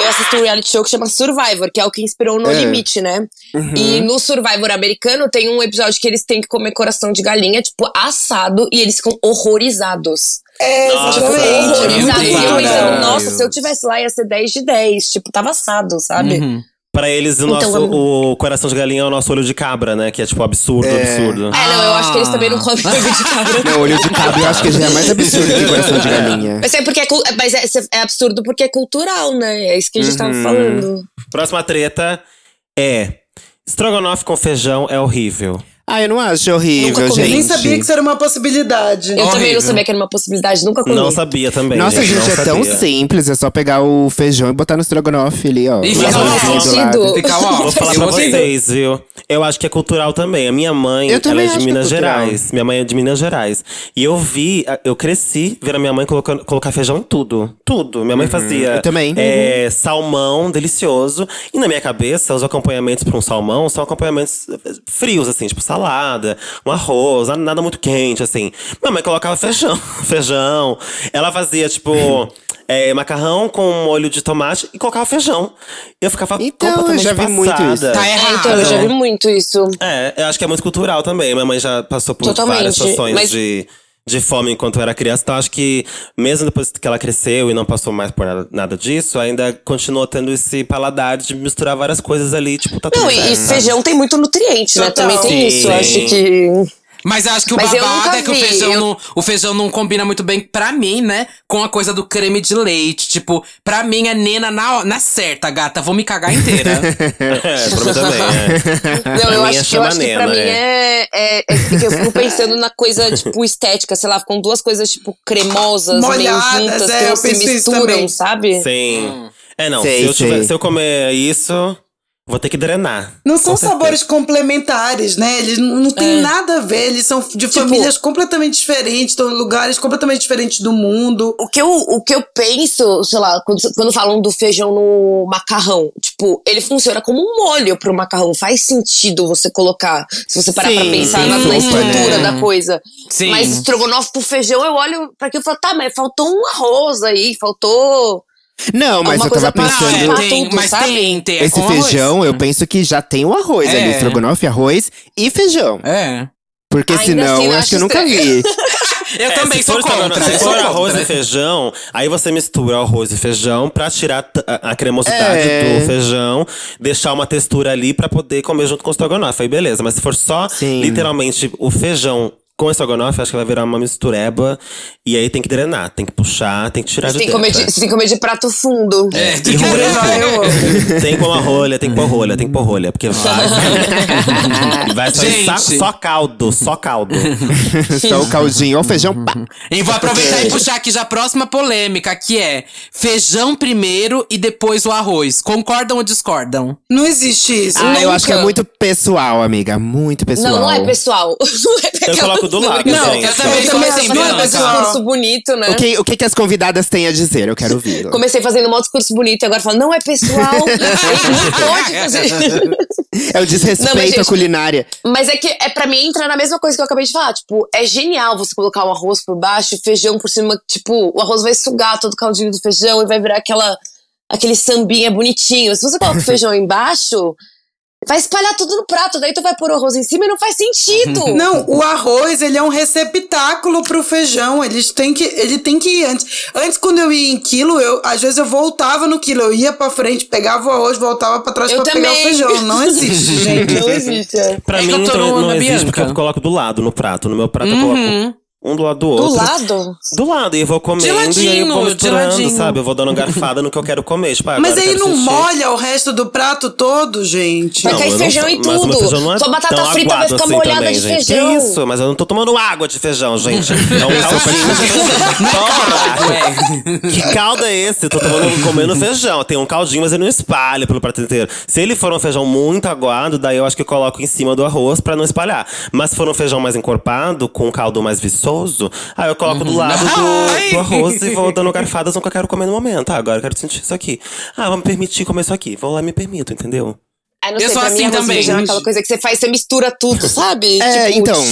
Eu assisti um reality show que chama Survivor, que é o que inspirou No É. Limite, né? E no Survivor americano tem um episódio que eles têm que comer coração de galinha, tipo, assado, e eles ficam horrorizados. É, Nossa, exatamente. Horrorizados. E eu pensando, nossa, se eu tivesse lá ia ser 10 de 10. Tipo, tava assado, sabe? Pra eles, o, nosso, Então, o coração de galinha é o nosso olho de cabra, né? Que é tipo absurdo, absurdo. É, não, eu acho que eles também não comem ovo de (laughs) cabra. Não, olho de cabra eu acho que já é mais absurdo que coração de galinha. Mas é porque é, cul- mas é, é absurdo porque é cultural, né? É isso que a gente tava Uhum. falando. Próxima treta é. Estrogonofe com feijão é horrível. Ah, eu não acho horrível, Nunca comi. gente. Eu nem sabia que isso era uma possibilidade. Eu também Horrível. não sabia que era uma possibilidade, nunca comi. Não sabia também. Nossa, gente, é tão sabia. simples. É só pegar o feijão e botar no estrogonofe ali, ó. E sentido. lado. Fica, ó, Vou (laughs) falar pra vocês, viu? Eu acho que é cultural também. A minha mãe, Eu ela também é de é Minas cultural. Gerais. Minha mãe é de Minas Gerais. E eu vi, eu cresci vendo a minha mãe colocando, colocar feijão em tudo. Tudo. Minha mãe fazia Uhum. eu também. é, salmão delicioso. E na minha cabeça, os acompanhamentos pra um salmão são acompanhamentos frios, assim, tipo salada, um arroz, nada- muito quente, assim. Minha mãe colocava feijão, (laughs) feijão. Ela fazia, tipo, (laughs) é, macarrão com molho de tomate e colocava feijão. Eu ficava Então, eu completamente já vi muito passada. isso. Tá É, errado. então, eu já vi muito isso. É, eu acho que é muito cultural também. Minha mãe já passou por Totalmente, várias situações mas- de, de fome enquanto era criança. Então, acho que mesmo depois que ela cresceu e não passou mais por nada, nada disso, ainda continuou tendo esse paladar de misturar várias coisas ali. Tipo, tá tudo Não, e, certo, e feijão tem muito nutriente, né? Total. Também tem Sim. isso. Eu acho que. Mas eu acho que o Mas babado é que o feijão, eu- não, o feijão não combina muito bem, pra mim, né? Com a coisa do creme de leite. Tipo, pra mim é nena na, na certa, gata. Vou me cagar inteira. (laughs) É, pra mim também. É. Não, Pra eu mim acho, é que- eu acho que pra chama mim nena, é, é, é que eu fico pensando na coisa, tipo, estética, sei lá, com duas coisas, tipo, cremosas, Molhadas, meio juntas, é, que se misturam, também. sabe? Sim. É, não. Sei, se, eu tiver- se eu comer isso, vou ter que drenar. Não são Com certeza. sabores complementares, né? Eles não, não têm nada a ver. Eles são de Tipo- famílias completamente diferentes, estão em lugares completamente diferentes do mundo. O que, eu, o que eu penso, sei lá, quando, quando falam do feijão no macarrão, tipo, ele funciona como um molho pro macarrão. Faz sentido você colocar, se você parar pra Sim, pensar sim, na, na estrutura né? da coisa. Sim. Mas estrogonofe pro feijão, eu olho pra aquilo e falo, tá, mas faltou um arroz aí, faltou. Não, mas Alguma eu tava Não, pensando. é, tem, tudo, mas sabe? tem, tem. é Esse com arroz. feijão, eu penso que já tem o arroz É. ali, estrogonofe, arroz e feijão. É. Porque Ainda senão, assim, acho acho que eu nunca vi. (laughs) Eu É, também se sou contra. Se for arroz e feijão, aí você mistura o arroz e feijão pra tirar a, a cremosidade É. do feijão, deixar uma textura ali pra poder comer junto com o estrogonofe. Aí beleza, mas se for só Sim. literalmente o feijão com estrogonofe, acho que vai virar uma mistureba. E aí tem que drenar, tem que puxar, tem que tirar Você de tem, que dentro. comer de, é. você tem que comer de prato fundo. É, tem que eu amo. Tem que pôr uma rolha, tem que pôr rolha, tem que pôr rolha, porque vai. (laughs) vai sair só, Gente. só caldo, só caldo. (laughs) Só o caldinho ou feijão, pá. E vou aproveitar e puxar aqui já a próxima polêmica, que é feijão primeiro e depois o arroz. Concordam ou discordam? Não existe isso. Ah, eu acho que é Nunca. muito pessoal, amiga. Muito pessoal. Não, não é pessoal. (laughs) Não é Eu coloco do lado, Não, gente. eu também Eu sou assim, não é pessoal. discurso bonito, né? O que, o que, que as convidadas têm a dizer? Eu quero ouvir. Comecei fazendo um discurso bonito e agora falo, não é pessoal. (laughs) não pode fazer. É o desrespeito Não, gente, à culinária. Mas é que é para mim entra na mesma coisa que eu acabei de falar. Tipo, é genial você colocar um arroz por baixo e feijão por cima. Tipo, o arroz vai sugar todo o caldinho do feijão e vai virar aquela, aquele sambinha bonitinho. Se você coloca o (laughs) feijão embaixo, vai espalhar tudo no prato. Daí tu vai pôr o arroz em cima e não faz sentido. (laughs) Não, o arroz, ele é um receptáculo pro feijão. Eles têm que, ele tem que ir antes. Antes, quando eu ia em quilo, eu, às vezes eu voltava no quilo. Eu ia pra frente, pegava o arroz, voltava pra trás Eu pra pegar o feijão. Não (laughs) existe, gente. Não existe. é. Pra É mim, eu tô então, não na existe porque eu coloco do lado no prato. No meu prato eu Uhum. coloco um do lado do Do outro. lado? Do lado, e eu vou comendo e aí eu vou de misturando, sabe? Eu vou dando garfada no que eu quero comer. Tipo, ah, Mas aí não sentir. molha o resto do prato todo, gente. Vai Não, cair não feijão em mas o meu tudo. feijão não é Sua batata frita vai ficar assim molhada também, de gente. feijão. Que isso? Mas eu não tô tomando água de feijão, gente. (laughs) É um caldinho de feijão. Porra! Ué. Que caldo é esse? Eu tô tomando, comendo feijão. Tem um caldinho, mas ele não espalha pelo prato inteiro. Se ele for um feijão muito aguado, daí eu acho que eu coloco em cima do arroz pra não espalhar. Mas se for um feijão mais encorpado, com um caldo mais viçoso, aí eu coloco do lado (laughs) Ai! do, do arroz e vou dando garfadas no que eu quero comer no momento. Ah, agora eu quero sentir isso aqui. Ah, vou me permitir comer isso aqui. Vou lá e me permito, entendeu? Ah, não Eu sei, sou pra assim mim, também. é aquela coisa que você faz, você mistura tudo, (laughs) sabe? É, Tipo, então.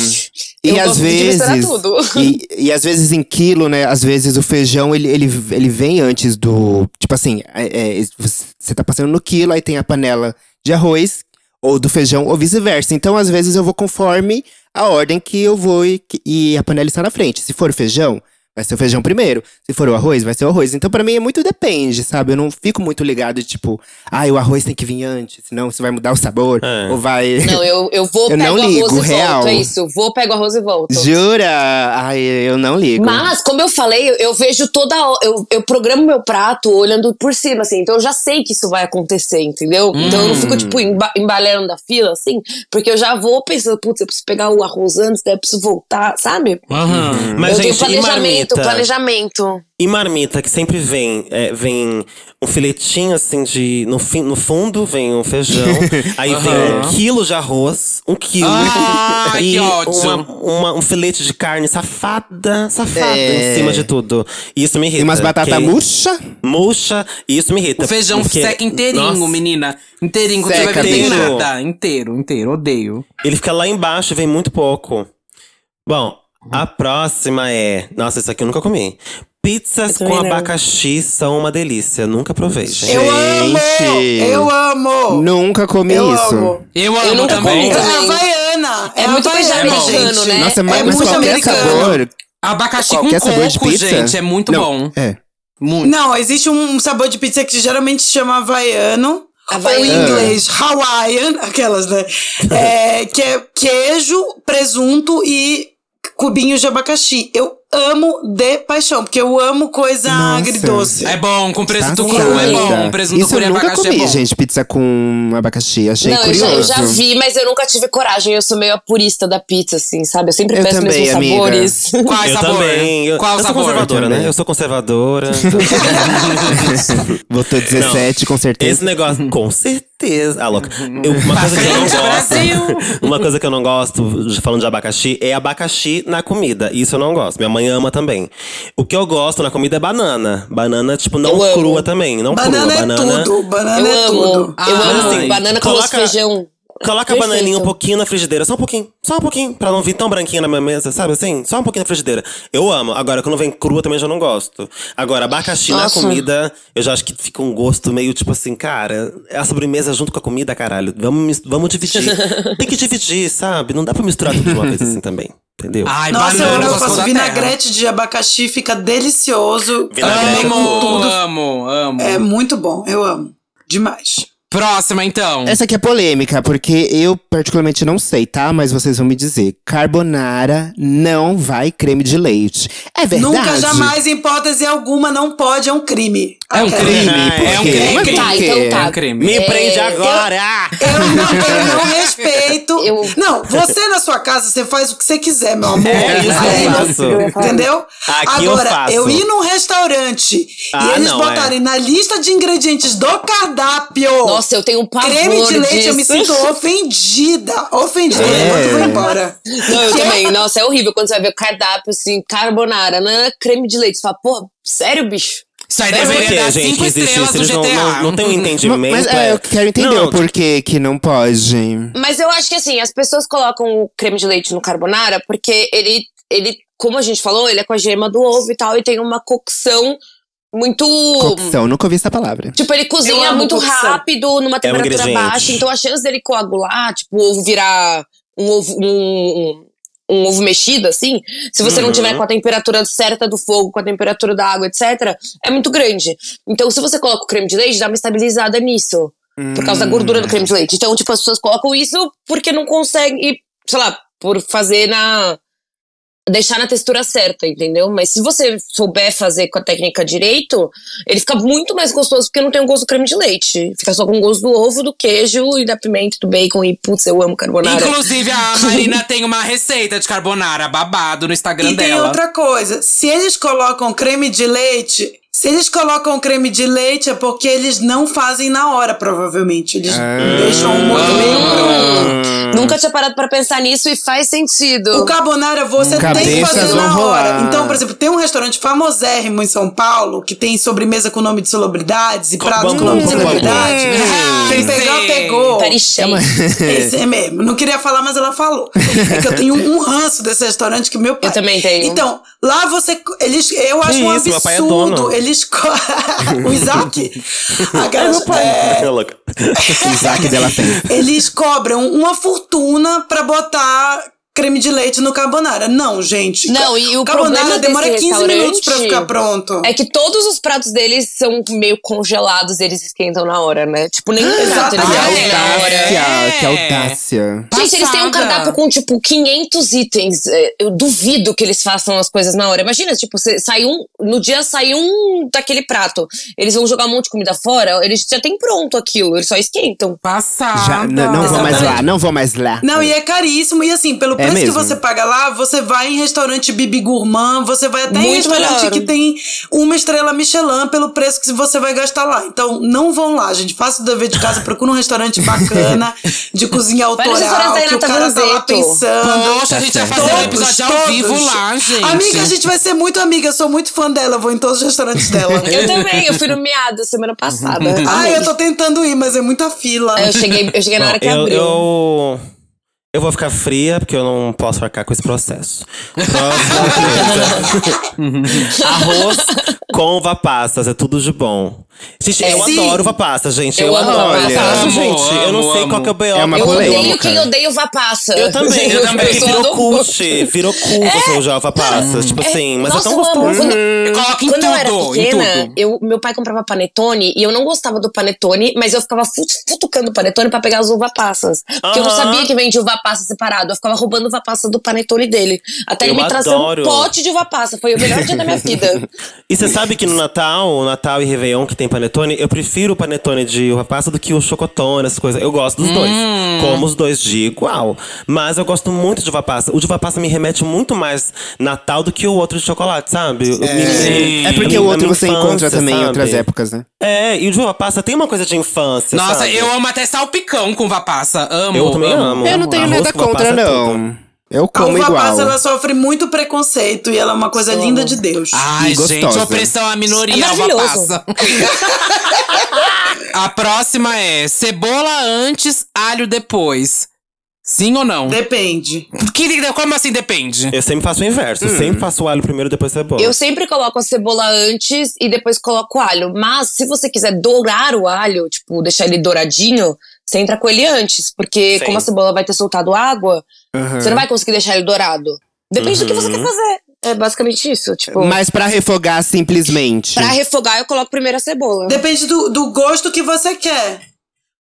E eu às vezes. tudo. E, (laughs) e às vezes em quilo, né? Às vezes o feijão ele, ele, ele vem antes do. Tipo assim, é, é, você tá passando no quilo, aí tem a panela de arroz, ou do feijão, ou vice-versa. Então, às vezes, eu vou conforme a ordem que eu vou e, e a panela está na frente. Se for feijão, vai ser o feijão primeiro. Se for o arroz, vai ser o arroz. Então, pra mim, é muito depende, sabe? Eu não fico muito ligado, tipo, ah, o arroz tem que vir antes, senão isso vai mudar o sabor. É. Ou vai. (laughs) Não, eu, eu vou, Eu pego não o arroz ligo, e real. volto. É isso, vou, pego o arroz e volto. Jura? Ai, eu não ligo. Mas, como eu falei, eu, eu vejo toda. ho- Eu, eu programo meu prato olhando por cima, assim. Então eu já sei que isso vai acontecer, entendeu? Então eu não fico, tipo, emba embalhando da fila, assim. Porque eu já vou pensando, putz, eu preciso pegar o arroz antes, daí eu preciso voltar, sabe? Aham. Mas, eu tenho Planejamento, marmita. planejamento. E marmita, que sempre vem, é, vem um filetinho assim de. No, fim, no fundo vem um feijão. (laughs) aí vem um quilo de arroz, um quilo. Ai, e que ódio. uma- uma- um filete de carne safada, safada É. em cima de tudo. Isso me irrita. E umas batatas murcha. Murcha, e isso me irrita. O feijão porque- seca inteirinho, Nossa, menina. Inteirinho, quando você Seca vai ver, tem inteiro. nada. Inteiro, inteiro. Odeio. Ele fica lá embaixo e vem muito pouco. Bom, a próxima é. Nossa, isso aqui eu nunca comi. Pizzas Eu com não. abacaxi são uma delícia. Nunca provei, gente. Eu amo! Eu amo! Nunca comi eu isso. amo. Eu amo nunca também. comi É. Havaiana! É muito coisa Havaiana, americano, gente. né? Nossa, É mas, qualquer americano. sabor. Abacaxi com Qualquer de coco, pizza? gente. É muito Não, bom. É. Muito. Não, existe um sabor de pizza que geralmente se chama havaiano. Havaiano. Ou em inglês, Hawaiian, (laughs) aquelas, né? (laughs) É, que é queijo, presunto e cubinhos de abacaxi. Eu amo de paixão, porque eu amo coisa Nossa. agridoce. É bom, com presunto Passada. cru é bom. Presunto Isso cru eu nunca abacaxi comi, é bom. gente. Pizza com abacaxi. Achei Não, eu já, curioso. eu já vi, mas eu nunca tive coragem. Eu sou meio a purista da pizza, assim, sabe? Eu sempre Eu peço os também, mesmos amiga. sabores. (laughs) Qual eu sabor? também. Eu, Qual eu sou sabor? conservadora, Eu né? Eu sou conservadora. (laughs) Votou 17, com certeza. Esse negócio, com certeza. Ah, louca. Eu- uma coisa que eu não gosto. (laughs) Uma coisa que eu não gosto, falando de abacaxi, é abacaxi na comida. Isso eu não gosto. Minha mãe ama também. O que eu gosto na comida é banana. Banana, tipo, não Eu amo. crua também. Não Banana crua. é banana. tudo, banana Eu é amo. tudo. Eu Ah, amo assim, banana com coloca- feijão. Coloca a Perfeito. bananinha um pouquinho na frigideira, só um pouquinho. Só um pouquinho, pra não vir tão branquinha na minha mesa, sabe assim? Só um pouquinho na frigideira. Eu amo. Agora, quando vem crua, também já não gosto. Agora, abacaxi na Nossa. comida, eu já acho que fica um gosto meio tipo assim, cara, é a sobremesa junto com a comida, caralho. Vamos, vamos dividir. (laughs) Tem que dividir, sabe? Não dá pra misturar tudo de uma vez assim também. Entendeu? Ai, Nossa, eu, banana, amo, eu faço vinagrete de abacaxi, fica delicioso. Vinagrete Combina com Amo, tudo. amo, amo. É muito bom, eu amo. Demais. Próxima, então. Essa aqui é polêmica, porque eu particularmente não sei, tá? Mas vocês vão me dizer. Carbonara não vai creme de leite. É verdade? Nunca, jamais, em hipótese alguma, não pode, é um crime. É um crime. É É um crime. Por Tá, então tá. É um crime. Me É, prende eu- agora! Eu não, eu não (laughs) respeito. Eu- Não, você na sua casa, você faz o que você quiser, meu amor. (laughs) É isso que Aí eu faço. Entendeu? Aqui eu Agora, faço. ir num restaurante Ah, e eles não, botarem na lista de ingredientes do cardápio. Nossa, eu tenho um pavor Creme de leite, disso. eu me sinto ofendida. Ofendida. É. Levanta e vai embora. Não, eu também. Nossa, é horrível quando você vai ver o cardápio, assim, carbonara, né? creme de leite. Você fala, pô, sério, bicho? Isso aí deveria que, dar gente, cinco estrelas isso? no Eles não, GTA. não, não tem um entendimento. Mas é, eu quero entender Não, o porquê que não pode. Mas eu acho que assim, as pessoas colocam o creme de leite no carbonara porque ele, ele, como a gente falou, ele é com a gema do ovo e tal, e tem uma cocção muito. Cocção, nunca ouvi essa palavra. Tipo, ele Eu cozinha muito cocção. rápido, numa temperatura ingrediente. baixa. Então a chance dele coagular, tipo, o ovo virar um ovo. Um, um- um ovo mexido, assim, se você não Uhum. tiver com a temperatura certa do fogo, com a temperatura da água, etc., é muito grande. Então, se você coloca o creme de leite, dá uma estabilizada nisso. Por causa da gordura do creme de leite. Então, tipo, as pessoas colocam isso porque não conseguem, e, sei lá, por fazer na. Deixar na textura certa, entendeu? Mas se você souber fazer com a técnica direito, ele fica muito mais gostoso porque não tem o gosto do creme de leite. Fica só com o gosto do ovo, do queijo e da pimenta, do bacon. E putz, eu amo carbonara. Inclusive, a (laughs) Marina tem uma receita de carbonara babado no Instagram E tem dela. outra coisa. Se eles colocam creme de leite. Se eles colocam creme de leite é porque eles não fazem na hora, provavelmente. Eles deixam o molho meio pronto. Nunca tinha parado pra pensar nisso e faz sentido. O carbonara você tem que Cabeças fazer na hora. rolar. Então, por exemplo, tem um restaurante famosérrimo em São Paulo que tem sobremesa com nome de celebridades e pratos com nome de celebridade. Quem pegou. Parichei. Esse é mesmo. Não queria falar, mas ela falou. É que eu tenho um ranço desse restaurante que meu pai. Eu também tenho. Então, lá você. Eles, eu acho um isso? Meu pai é absurdo. dono. Eles. Co- (laughs) o Isaac? Aquelas, é, É louca. Isaac dela tem. eles cobram uma fortuna pra botar creme de leite no carbonara. Não, gente. Não, e o carbonara problema demora desse 15 minutos pra restaurante ficar pronto. É que todos os pratos deles são meio congelados, eles esquentam na hora, né? Tipo, nenhum prato eles fazem na hora. Que, que É. audácia. Gente, eles têm um cardápio com, tipo, 500 itens. É, Eu duvido que eles façam as coisas na hora. Imagina, tipo, você sai um. No dia sai um daquele prato. Eles vão jogar um monte de comida fora, eles já têm pronto aquilo, eles só esquentam. Passada. Já, não, não vou mais lá, não vou mais lá. Não, e é caríssimo. E assim, pelo preço que mesmo. você paga lá, você vai em restaurante Bibi Gourmand, você vai até em Muito restaurante melhor. que tem uma estrela Michelin pelo preço que você vai gastar lá. Então, não vão lá, gente. Faça o dever de casa, procura um restaurante (laughs) bacana, de cozinha autoral, que o cara tá lá pensando. Poxa, a gente vai fazer um Todos, episódio ao todos. vivo lá, gente. Amiga, a gente vai ser muito amiga. Eu sou muito fã dela, vou em todos os restaurantes dela. (laughs) Eu também, eu fui no Miado semana passada. Ai, eu tô tentando ir, mas é muita fila. Eu cheguei, eu cheguei na hora que eu, abriu. eu, eu vou ficar fria, porque eu não posso arcar com esse processo. Próxima (laughs) coisa. Arroz com uva passas, é tudo de bom. Gente, eu Sim. adoro uva passa, gente. Eu Eu, amo adoro. uva passa. acho, gente, Amo, eu não sei amo, qual que é o BO. É uma eu polêmica. odeio quem odeia uva passa. Eu também, eu também. Eu Virou cult. Virou cult é. o uva passas. Tipo assim, mas Nossa, é tão eu amo. gostoso. Quando, Coloca em quando eu era tudo, em pequena, tudo. eu, meu pai comprava panetone e eu não gostava do panetone, mas eu ficava fu- futucando o panetone pra pegar as uva passas. Porque eu não Aham. sabia que vendia uva passa separado. Eu ficava roubando uva passa do panetone dele. Até ele Eu me trazer adoro. um pote de uva passa. Foi o melhor dia da minha (laughs) vida. E você sabe que no Natal, Natal e Réveillon que tem panetone, eu prefiro o panetone de uva passa do que o chocotone, essas coisas. Eu gosto dos dois. Hum. Como os dois de igual. Mas eu gosto muito de uva passa. O de uva passa me remete muito mais Natal do que o outro de chocolate, sabe? Sim. É porque A o outro você infância, encontra também em sabe? outras épocas, né? É, e o de uva passa tem uma coisa de infância, Nossa, sabe? eu amo até salpicão com uva passa. Amo. Eu também amo. Eu não tenho Arroz nada contra, passa é Eu A como uva igual. passa, ela sofre muito preconceito e ela é uma coisa linda de Deus. Ai, gente, opressão à minoria, É uva passa. (laughs) A próxima é cebola antes, alho depois. Sim ou não? Depende. Que, como assim depende? Eu sempre faço o inverso. Eu sempre faço o alho primeiro, depois cebola. Eu sempre coloco a cebola antes e depois coloco o alho. Mas se você quiser dourar o alho, tipo, deixar ele douradinho, você entra com ele antes. Porque Sim. como a cebola vai ter soltado água, Aham. você não vai conseguir deixar ele dourado. Depende do que você Uhum. quer fazer. É basicamente isso. Tipo, Mas pra refogar simplesmente. pra refogar, eu coloco primeiro a cebola. Depende do, do gosto que você quer.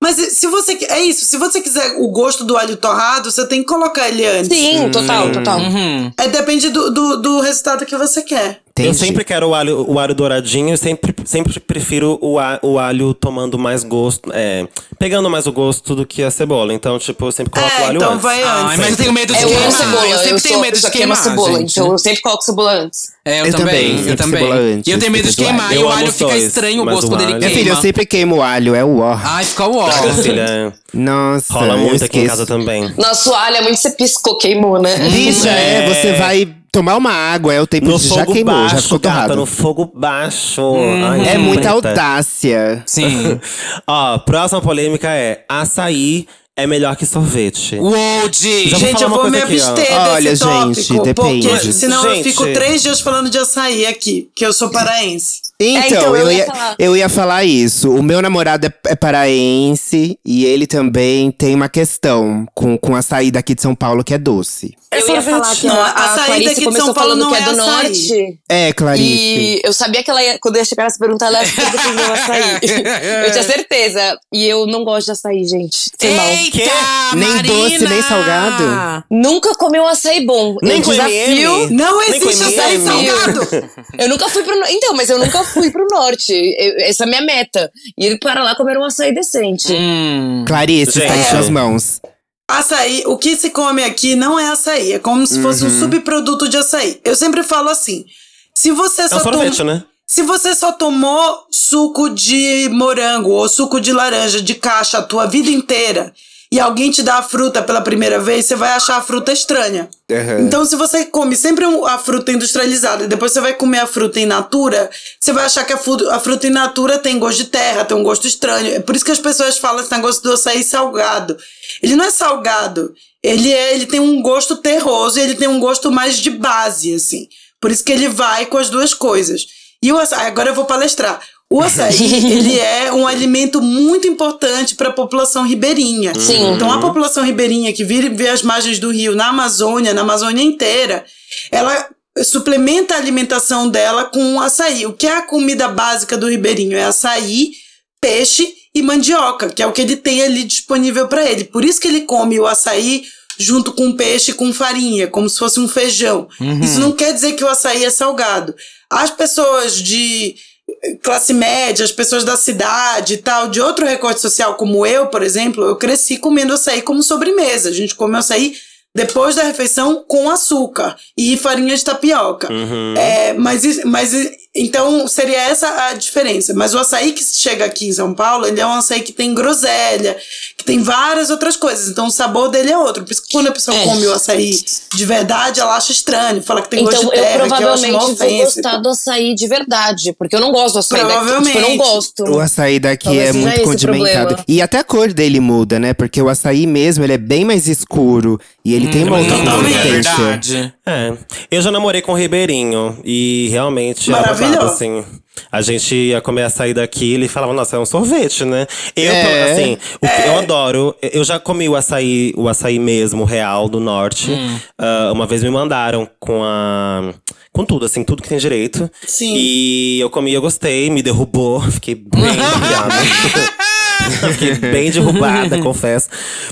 Mas se você. É isso, se você quiser o gosto do alho torrado, você tem que colocar ele antes. Sim, total, total. Uhum. É, depende do, do, do resultado que você quer. Eu Entendi. sempre quero o alho, o alho douradinho, eu sempre, sempre prefiro o, a- o alho tomando mais gosto, é, pegando mais o gosto do que a cebola. Então, tipo, eu sempre coloco o É, alho então antes. vai Ai, antes. mas eu tenho medo de É, eu queimar. cebola. Eu sempre eu tenho sou medo eu de queimar, cebola, gente. então eu sempre coloco cebola antes. É, eu, Eu também, também, eu também. antes, E eu tenho medo de do queimar. E Eu o alho fica dois, estranho o gosto o quando ele Minha queima. filha, eu sempre queimo o alho, é o ó. Ai, fica o ó. Filha, Nossa. rola eu muito aqui em casa também. Nosso alho é muito você piscou, queimou, né? Bicha, é, você vai tomar uma água, é o tempo No de já queimou, já baixo, ficou gata, torrado. no fogo baixo. Ai, É muita preta. audácia. Sim. (laughs) Ó, próxima polêmica é açaí é melhor que sorvete. Uou, Di. Já vou Gente, eu vou me abster Olha, desse gente, tópico. depende. Porque senão eu Gente. fico três dias falando de açaí aqui, que eu sou paraense. Então, então, eu, eu ia falar. eu ia falar isso. O meu namorado é, é paraense e ele também tem uma questão com, com a saída aqui de São Paulo que é doce. Eu ia falar que Não, a, a a saída Clarice aqui de São Paulo não que é é do açaí. norte. É, Clarice. E eu sabia que ela ia, quando eu ia chegar nessa pergunta, ela ia (laughs) o açaí. eu tinha certeza. E eu não gosto de açaí, gente. Foi mal. Eita, Nem Marina! doce, nem salgado? Nunca comi um açaí bom. Nem eu com desafio. MM? Não Nem com existe açaí MM. salgado. Eu nunca fui pro norte. Então, mas eu nunca fui pro norte. Eu- essa é a minha meta. E ir para lá comer um açaí decente. Hum. Clarice, está em Gente. suas mãos. Açaí, o que se come aqui não é açaí, é como se fosse Uhum. um subproduto de açaí. Eu sempre falo assim: se você É só um sorvete, tom- né? Se você só tomou suco de morango ou suco de laranja de caixa a tua vida inteira e alguém te dá a fruta pela primeira vez, você vai achar a fruta estranha. Aham. Então, se você come sempre a fruta industrializada e depois você vai comer a fruta in natura, você vai achar que a, fu- a fruta in natura tem gosto de terra, tem um gosto estranho. É por isso que as pessoas falam esse negócio do açaí salgado. Ele não é salgado, ele, é, ele tem um gosto terroso e ele tem um gosto mais de base, assim. Por isso que ele vai com as duas coisas. E o açaí, agora eu vou palestrar. O açaí, (laughs) ele é um alimento muito importante para a população ribeirinha. Sim. Então, a população ribeirinha que vive as margens do rio na Amazônia, na Amazônia inteira, ela suplementa a alimentação dela com açaí. O que é a comida básica do ribeirinho? É açaí, peixe e mandioca, que é o que ele tem ali disponível para ele. Por isso que ele come o açaí junto com peixe e com farinha, como se fosse um feijão. Isso não quer dizer que o açaí é salgado. As pessoas de classe média, as pessoas da cidade e tal, de outro recorte social como eu, por exemplo, eu cresci comendo açaí como sobremesa. A gente come açaí depois da refeição com açúcar e farinha de tapioca. Uhum. É, mas, mas então seria essa a diferença. Mas o açaí que chega aqui em São Paulo, ele é um açaí que tem groselha, que tem várias outras coisas. Então o sabor dele é outro. Por isso que quando a pessoa É. come o açaí de verdade, ela acha estranho, fala que tem gosto Então de eu terra, que eu acho provavelmente uma vou ofensa. gostar do açaí de verdade. Porque eu não gosto do açaí daqui. Tipo, eu não Provavelmente. gosto. O açaí daqui Talvez é muito o condimentado. problema. E até a cor dele muda, né? Porque o açaí mesmo, ele é bem mais escuro. E ele tem uma outra Totalmente, é verdade. É. Eu já namorei com o Ribeirinho e realmente era assim. A gente ia comer açaí daqui e ele falava, nossa, é um sorvete, né? Eu, É. assim, o que eu adoro, eu já comi o açaí, o açaí mesmo, real, do norte. Ah, uma vez me mandaram com a. Com tudo, assim, tudo que tem direito. Sim. E eu comi, eu gostei, me derrubou, (laughs) fiquei bem. (laughs) (laughs) Fiquei bem derrubada, (laughs) confesso.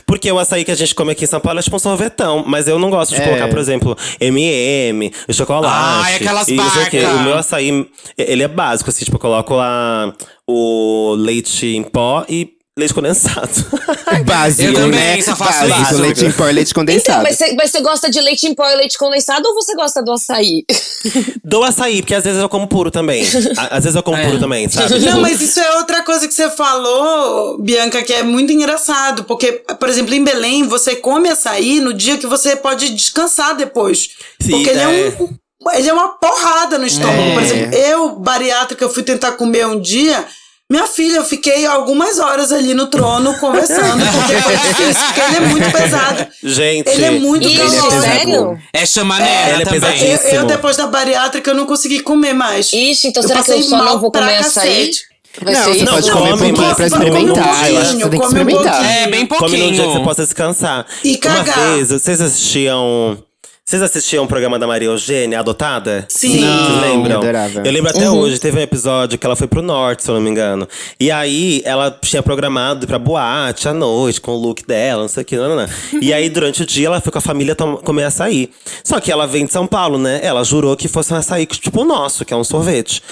Porque o açaí que a gente come aqui em São Paulo é tipo um sorvetão. Mas eu não gosto de É. colocar, por exemplo, M&M, chocolate. Aquelas sei o quê. barcas. O meu açaí, ele é básico, assim. Tipo, eu coloco lá o leite em pó e leite condensado. (laughs) Básico, Eu também né? só faço Básico, isso. leite em pó e leite Então, condensado. mas você, mas você gosta de leite em pó e leite condensado ou você gosta do açaí? (laughs) Dou açaí, porque às vezes eu como puro também. Às vezes eu como É. puro também, sabe? (laughs) Não, mas isso é outra coisa que você falou, Bianca, que é muito engraçado. Porque, por exemplo, em Belém, você come açaí no dia que você pode descansar depois. Sim, porque ele é, é. um. Ele é uma porrada no estômago. É. Por exemplo, eu, bariátrica, eu fui tentar comer um dia. Minha filha, eu fiquei algumas horas ali no trono conversando, porque foi difícil, porque ele é muito (laughs) pesado. Gente. Ele é muito Ixi, calórico. sério? É chamanela Ele é também. pesadíssimo. Eu, eu, depois da bariátrica, eu não consegui comer mais. Ixi, então Eu será que eu só não vou pra comer açaí? Vai Não, ser você isso? pode Não, comer um come, pouquinho pra come um experimentar. Eu acho que você pouquinho, tem que um experimentar. pouquinho. É, bem Come num dia que você pouquinho. possa descansar. E Uma cagar. vez, vocês assistiam. Vocês assistiam o programa da Maria Eugênia, Adotada? Sim. Vocês lembram? eu adorava. Eu lembro até Uhum. hoje, teve um episódio que ela foi pro norte, se eu não me engano. E aí, ela tinha programado ir pra boate à noite, com o look dela, não sei o que, não, não, não. E aí, (laughs) durante o dia, ela foi com a família comer açaí. Só que ela vem de São Paulo, né? Ela jurou que fosse um açaí tipo o nosso, que é um sorvete.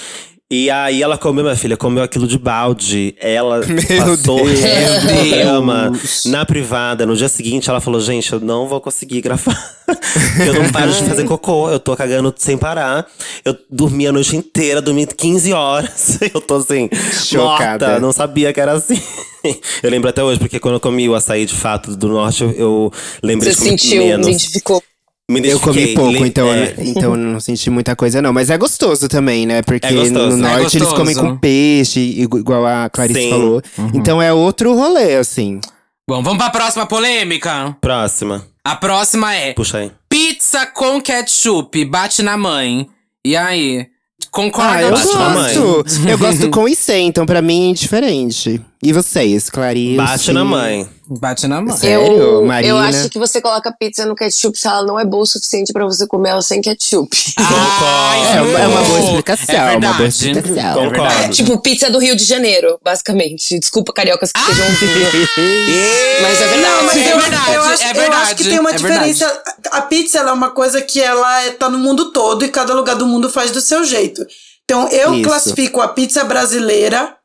E aí ela comeu, minha filha, comeu aquilo de balde. Ela (laughs) passou o Deus. Meu programa na privada. No dia seguinte, ela falou: Gente, eu não vou conseguir gravar. Porque (laughs) eu não paro de fazer cocô. Eu tô cagando sem parar. Eu dormi a noite inteira, dormi 15 horas. (laughs) Eu tô assim, Chocada. morta. Não sabia que era assim. Eu lembro até hoje, porque quando eu comi o açaí de fato do norte, eu, eu lembrei Você de comer sentiu, menos. identificou. Me Eu comi pouco, então, é. então eu não senti muita coisa, não. Mas é gostoso também, né? Porque É gostoso. no É norte eles gostoso. comem com peixe, igu- igual a Clarice Sim. falou. Então é outro rolê, assim. Bom, vamos pra próxima polêmica? Próxima. A próxima é Puxa aí. pizza com ketchup, bate na mãe. E aí? Concorda Ah, eu gosto. Eu gosto com e sem, então pra mim é indiferente. E vocês, Clarice? Bate na mãe. Bate na mãe. Sério? Eu, Marina? eu acho que você coloca pizza no ketchup se ela não é boa o suficiente pra você comer ela sem ketchup. (laughs) Ah, É uma, é uma boa explicação, É uma boa verdade. explicação. Concordo. tipo, pizza do Rio de Janeiro, basicamente. Desculpa, cariocas que estejam (laughs) ouvindo. Mas é verdade. Não, mas É eu, verdade, eu, acho, é eu verdade, acho que tem uma é diferença. A pizza ela é uma coisa que ela é- tá no mundo todo e cada lugar do mundo faz do seu jeito. Então eu Isso. classifico a pizza brasileira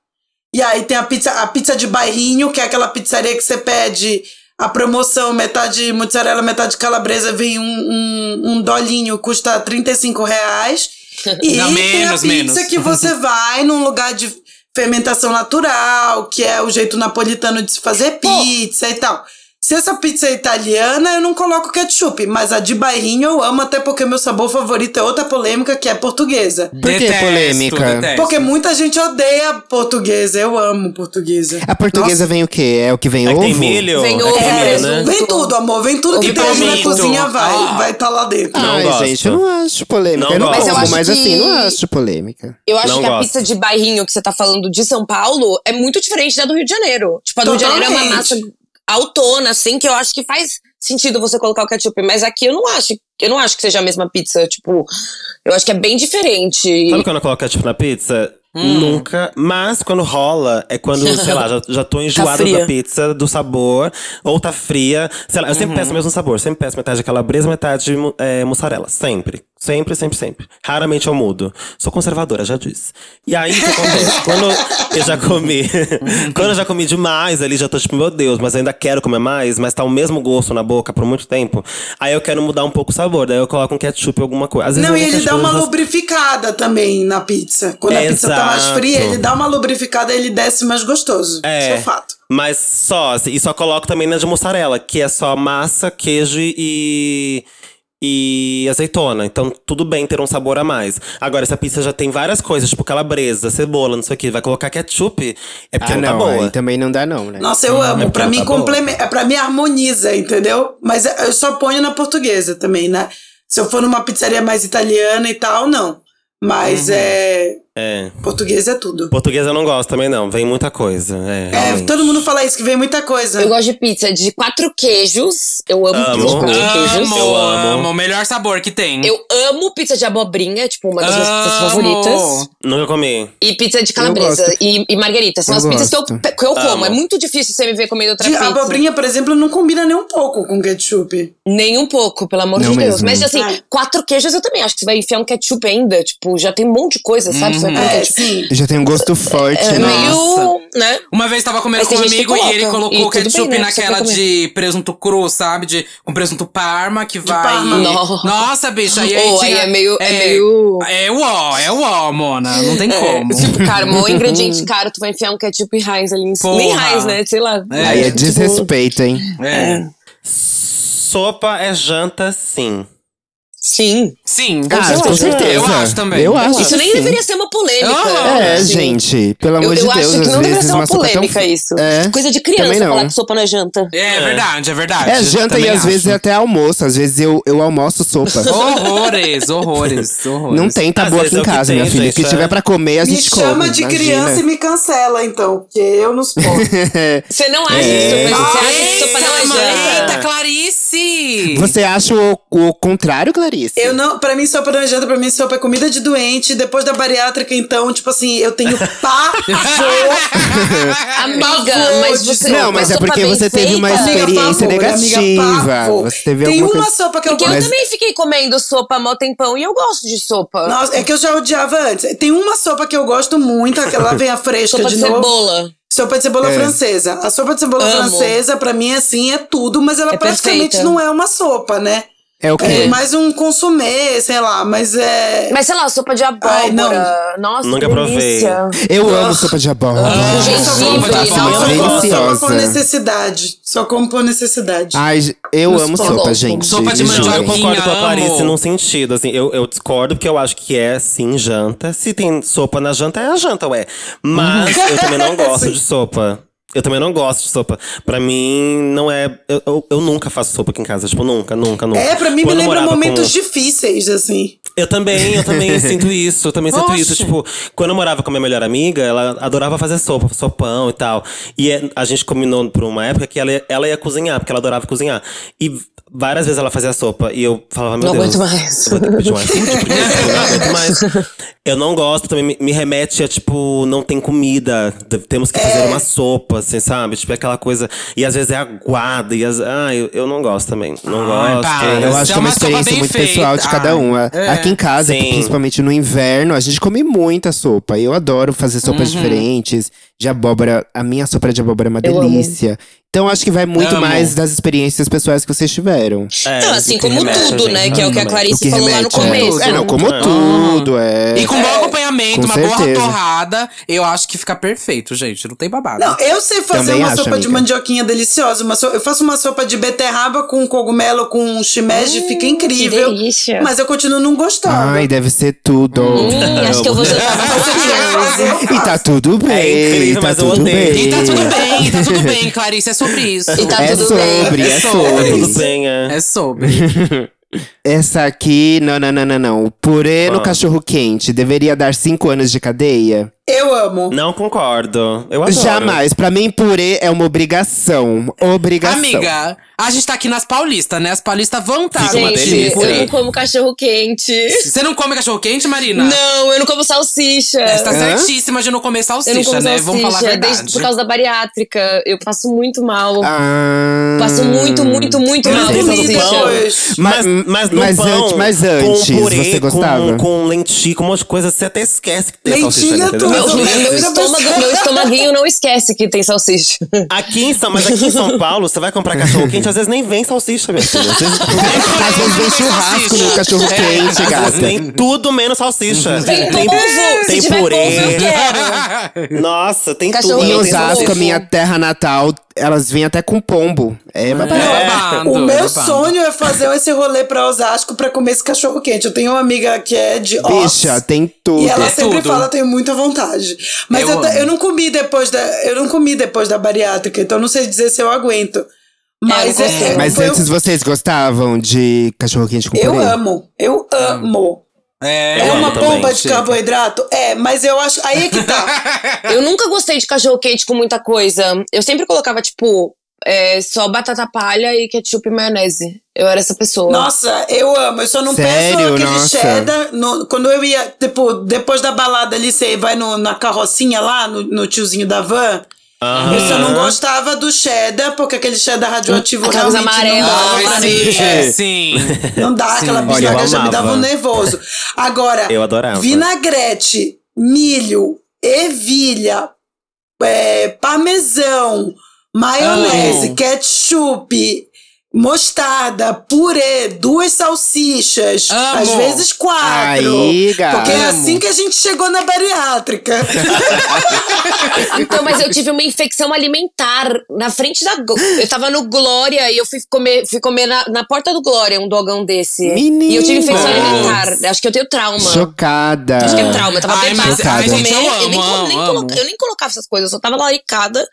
e aí tem a pizza, a pizza de bairrinho, que é aquela pizzaria que você pede a promoção, metade mozzarella, metade calabresa, vem um, um, um dolinho, custa 35 reais. (laughs) E Não, tem a menos, pizza menos. que você (laughs) vai num lugar de fermentação natural, que é o jeito napolitano de se fazer pizza e tal. Se essa pizza é italiana, eu não coloco ketchup, mas a de bairrinho eu amo, até porque meu sabor favorito é outra polêmica, que é portuguesa. Por que Detesto, polêmica? detesto. Porque muita gente odeia portuguesa, eu amo portuguesa. A portuguesa vem o quê? É o que vem É que ovo? tem milho. Vem é ovo, que milho, presunto. né? Vem tudo, amor, vem tudo que tem ali na cozinha, vai, Ah. vai estar lá dentro. Não Ai, gosto. gente, eu não acho polêmica. Não eu não gosto. como, Mas eu mas, acho assim, que- não acho polêmica. Eu acho Não que a gosto. pizza de bairrinho que você tá falando de São Paulo é muito diferente da do Rio de Janeiro. Tipo, a do Rio de Janeiro é uma massa. Autona, assim, que eu acho que faz sentido você colocar o ketchup. Mas aqui eu não acho. Eu não acho que seja a mesma pizza. Tipo, eu acho que é bem diferente. Sabe quando coloca ketchup na pizza? Hum. Nunca. Mas quando rola, é quando, (laughs) sei lá, já, já tô enjoada fria. da pizza, do sabor, ou tá fria. Sei lá, eu sempre Uhum. peço o mesmo sabor. Sempre peço metade de calabresa, metade é, mussarela. Sempre. Sempre, sempre, sempre. Raramente eu mudo. Sou conservadora, já disse. E aí, o que acontece? (laughs) Quando eu já comi. (laughs) quando eu já comi demais ali, já tô tipo, meu Deus, mas eu ainda quero comer mais, mas tá o mesmo gosto na boca por muito tempo. Aí eu quero mudar um pouco o sabor. Daí eu coloco um ketchup ou alguma coisa. Às vezes Não, e ele dá uma já- lubrificada também na pizza. Quando a pizza tá mais fria, ele dá uma lubrificada e ele desce mais gostoso. É. Isso é fato. Mas só, assim, e só coloco também na de mussarela, que é só massa, queijo e. E azeitona. Então, tudo bem ter um sabor a mais. Agora, se a pizza já tem várias coisas, tipo calabresa, cebola, não sei o que, vai colocar ketchup, é porque Ah, não, tá não, boa. aí também não dá não, né? Nossa, eu amo. porque pra mim, tá boa. complementa. Pra mim, harmoniza, entendeu? Mas eu só ponho na portuguesa também, né? Se eu for numa pizzaria mais italiana e tal, não. Mas Uhum. é. É. Português é tudo. Portuguesa eu não gosto também, não. Vem muita coisa. É, É, todo mundo fala isso, que vem muita coisa. Eu gosto de pizza de quatro queijos. Eu amo Amo. pizza de quatro queijos. Amo, Eu amo. amo. O melhor sabor que tem. Eu amo pizza de abobrinha, tipo, uma das minhas pizzas Amo. favoritas. Nunca comi. E pizza de calabresa gosto. e, e margarita. São Eu as pizzas que eu, gosto. que eu como. Amo. É muito difícil você me ver comendo outra De pizza. abobrinha, por exemplo, não combina nem um pouco com ketchup. Nem um pouco, pelo amor Não de Deus. mesmo. Mas assim, É. quatro queijos eu também acho que você vai enfiar um ketchup ainda. Tipo, já tem um monte de coisa, sabe? Você É, ketchup. sim. Já tem um gosto forte, É né? meio, né? Uma vez tava comendo Mas com um amigo e ele colocou E ketchup bem, né? Naquela de presunto cru, sabe? De, com presunto parma, que vai. parma. Nossa, bicha. E aí, Oh, tinha- aí é meio- é meio- É o ó, é o ó, Mona. Não tem como. Tipo, cara, um (laughs) ingrediente caro, tu vai enfiar um ketchup Heinz ali em cima. Nem. Heinz, né? Sei lá. É. Aí é Tipo, desrespeito, hein? É. Sopa é janta, sim. Sim. Sim. Ah, Eu com acho. certeza. Eu acho também. Eu acho Isso nem sim. deveria ser uma polêmica. Ah, É, assim. gente, pelo amor Eu, de eu Deus, acho que não deveria ser uma sopa tão- polêmica isso. É, Coisa de criança falar que sopa não é janta. É verdade, é verdade. É janta Também e às acho. vezes é até almoço. Às vezes eu, eu almoço sopa. (laughs) Horrores, horrores, horrores. Não tem tabu Às aqui é em casa, tem, minha filha. O gente, que é. tiver pra comer, a Me gente come. chama de criança e me cancela, então, porque eu não suporto. (laughs) Você não acha que sopa, você acha que Eita, sopa não é janta? Eita, Clarice! Você acha o, o contrário, Clarice? Eu não, pra mim, sopa não é janta, pra mim, sopa é comida de doente. Depois da bariátrica, então, tipo assim, eu tenho pavor. (laughs) Amiga, Pavor mas de você. Não, mas é porque você teve uma feita- Amiga, experiência pavor, negativa. amiga. Você teve Tem uma coisa- sopa que eu Porque gosto. eu também fiquei comendo sopa há mó tempão e eu gosto de sopa. Nossa, é que eu já odiava antes. Tem uma sopa que eu gosto muito, aquela vem a fresca sopa de, de novo. cebola. Sopa de cebola É. francesa. A sopa de cebola Amo. francesa, pra mim, assim, é tudo, mas ela É praticamente perfeita. não é uma sopa, né? É o quê? É mais um consumê, sei lá, mas é. Mas sei lá, sopa de abóbora. Ai, não. Nossa, Nunca provei. delícia. Eu amo sopa de abóbora. Ah, Eu só como, gengibre, só nossa. como sopa por necessidade. Só como por necessidade. Ai, eu Nos amo sopa, gente. Sopa de mandioca. eu concordo com a. Clarice num sentido, assim, eu, eu discordo porque eu acho que é sim janta. Se tem sopa na janta, é a janta, ué. Mas (laughs) eu também não gosto de sopa. Eu também não gosto de sopa. Pra mim, não é. Eu, eu, eu nunca faço sopa aqui em casa. Tipo, nunca, nunca, nunca. É, pra mim Quando me lembra momentos com... difíceis, assim. Eu também, eu também (laughs) sinto isso. Eu também sinto Oxe. isso. Tipo, quando eu morava com a minha melhor amiga, ela adorava fazer sopa, sopão e tal. E é- a gente combinou por uma época que ela, ia- ela ia cozinhar, porque ela adorava cozinhar. E várias vezes ela fazia sopa. E eu falava, meu Não Deus. aguento mais. Eu pedir eu não aguento (laughs) mais. Eu não gosto, também me, me remete a, tipo, não tem comida. Temos que É. fazer uma sopa, assim, sabe? Tipo, é aquela coisa. E às vezes é aguada. E às, ah, eu, eu não gosto também. Não Ai, gosto. para. Eu Mas acho é que é uma experiência muito feita. pessoal de cada um. Ah, é. Aqui em casa, Sim. principalmente no inverno, a gente come muita sopa. Eu adoro fazer sopas Uhum. diferentes. De abóbora, a minha sopa de abóbora é uma delícia. Então acho que vai muito Amo. mais das experiências pessoais que vocês tiveram. É, Não, assim como remete tudo, gente né? Que é o que a. Clarice que falou lá no remete, é. começo. É, não, como Ah. tudo, é. E com bom acompanhamento, com uma boa certeza. torrada, eu acho que fica perfeito, gente. Não tem babado. Não, eu sei fazer Também uma acho, sopa de amiga. mandioquinha deliciosa. Uma so- Eu faço uma sopa de beterraba com cogumelo, com shimeji, fica incrível. que delícia. Mas eu continuo não gostando. Ai, deve ser tudo. Hum, acho que eu vou sopa (laughs) E tá tudo bem. É incrível, tá mas eu tudo odeio. bem. E tá tudo bem, tá tudo bem, Clarice, é sobre isso. E (laughs) tá É tudo sobre, bem. é É Tá sobre. tudo bem, é. É sobre. (laughs) Essa aqui, não, não, não, não, não. O purê no cachorro quente deveria dar cinco anos de cadeia? Eu amo. Não concordo. Eu adoro. Jamais. Pra mim, purê é uma obrigação. Obrigação. Amiga, a gente tá aqui nas paulistas, né? As paulistas vão estar Fica uma Gente, delícia. eu não como cachorro quente. Você não come cachorro quente, Marina? Não, eu não como salsicha. Você tá Hã? certíssima de não comer Eu não salsicha, como né? salsicha, Vamos falar a verdade. desde por causa da bariátrica. Eu passo muito mal. Ah, Passo muito, muito, muito mal não com salsicha. depois. Mas, mas no Mas pão, antes- mas com antes, purê, você com- gostava? Com, lentilha, com um monte de coisa, você até esquece que tem salsicha Lentilha tudo. Meu, meu estômago, meu estomaguinho não esquece que tem salsicha. Aqui em São, mas aqui em São Paulo, você vai comprar cachorro quente, às vezes nem vem salsicha, minha filha. Às vezes (laughs) Às vezes vem churrasco no cachorro quente, às gata. tem tudo menos salsicha. Tem tem, polvo! Se tem purê. polvo. Nossa, tem Cachorro tudo. Em Osasco, a minha terra natal, elas vêm até com pombo. É babado. É babado, O é meu babado. sonho é fazer esse rolê pra Osasco pra comer esse cachorro quente. Eu tenho uma amiga que é de. Bicha, tem tudo. E ela É sempre tudo. fala, tenho muita vontade. Mas Eu eu, eu não comi depois da. Eu não comi depois da bariátrica, então não sei dizer se eu aguento. Mas eu é, é- Mas antes vocês gostavam de cachorro quente com eu purê? amo, eu amo. É, É uma também, bomba de chega. carboidrato? É, mas eu acho. Aí é que tá. (laughs) Eu nunca gostei de cachorro quente com muita coisa. Eu sempre colocava, tipo, é, só batata palha e ketchup e maionese. Eu era essa pessoa. Nossa, eu amo. Eu só não peço Sério? aquele Nossa. cheddar. no- quando eu ia, tipo, depois da balada ali, você vai no- na carrocinha lá, no, no tiozinho da van. Aham. Eu só não gostava do cheddar, porque aquele cheddar radioativo Aquelas realmente amarelas. não pra sim, mim. é, sim. Não dá, aquela Olha, eu bisnaga já me dava um nervoso. Agora, Eu adorava. vinagrete, milho, ervilha, é, parmesão, maionese, Amo. ketchup, mostarda, purê, duas salsichas, Amo. às vezes quatro. Aí, gata. Porque é assim que a gente chegou na bariátrica. (laughs) Então, mas eu tive uma infecção alimentar na frente da. Eu tava no Glória e eu fui comer, fui comer na, na porta do Glória um dogão desse. E eu tive infecção Menina. alimentar. Acho que eu tenho trauma. Chocada. Acho que é trauma. Eu tava Ai, bebada mas- fui ai, comer. gente, eu eu, nem, amo, nem amo, coloca- amo. eu nem colocava essas coisas, eu só tava laricada,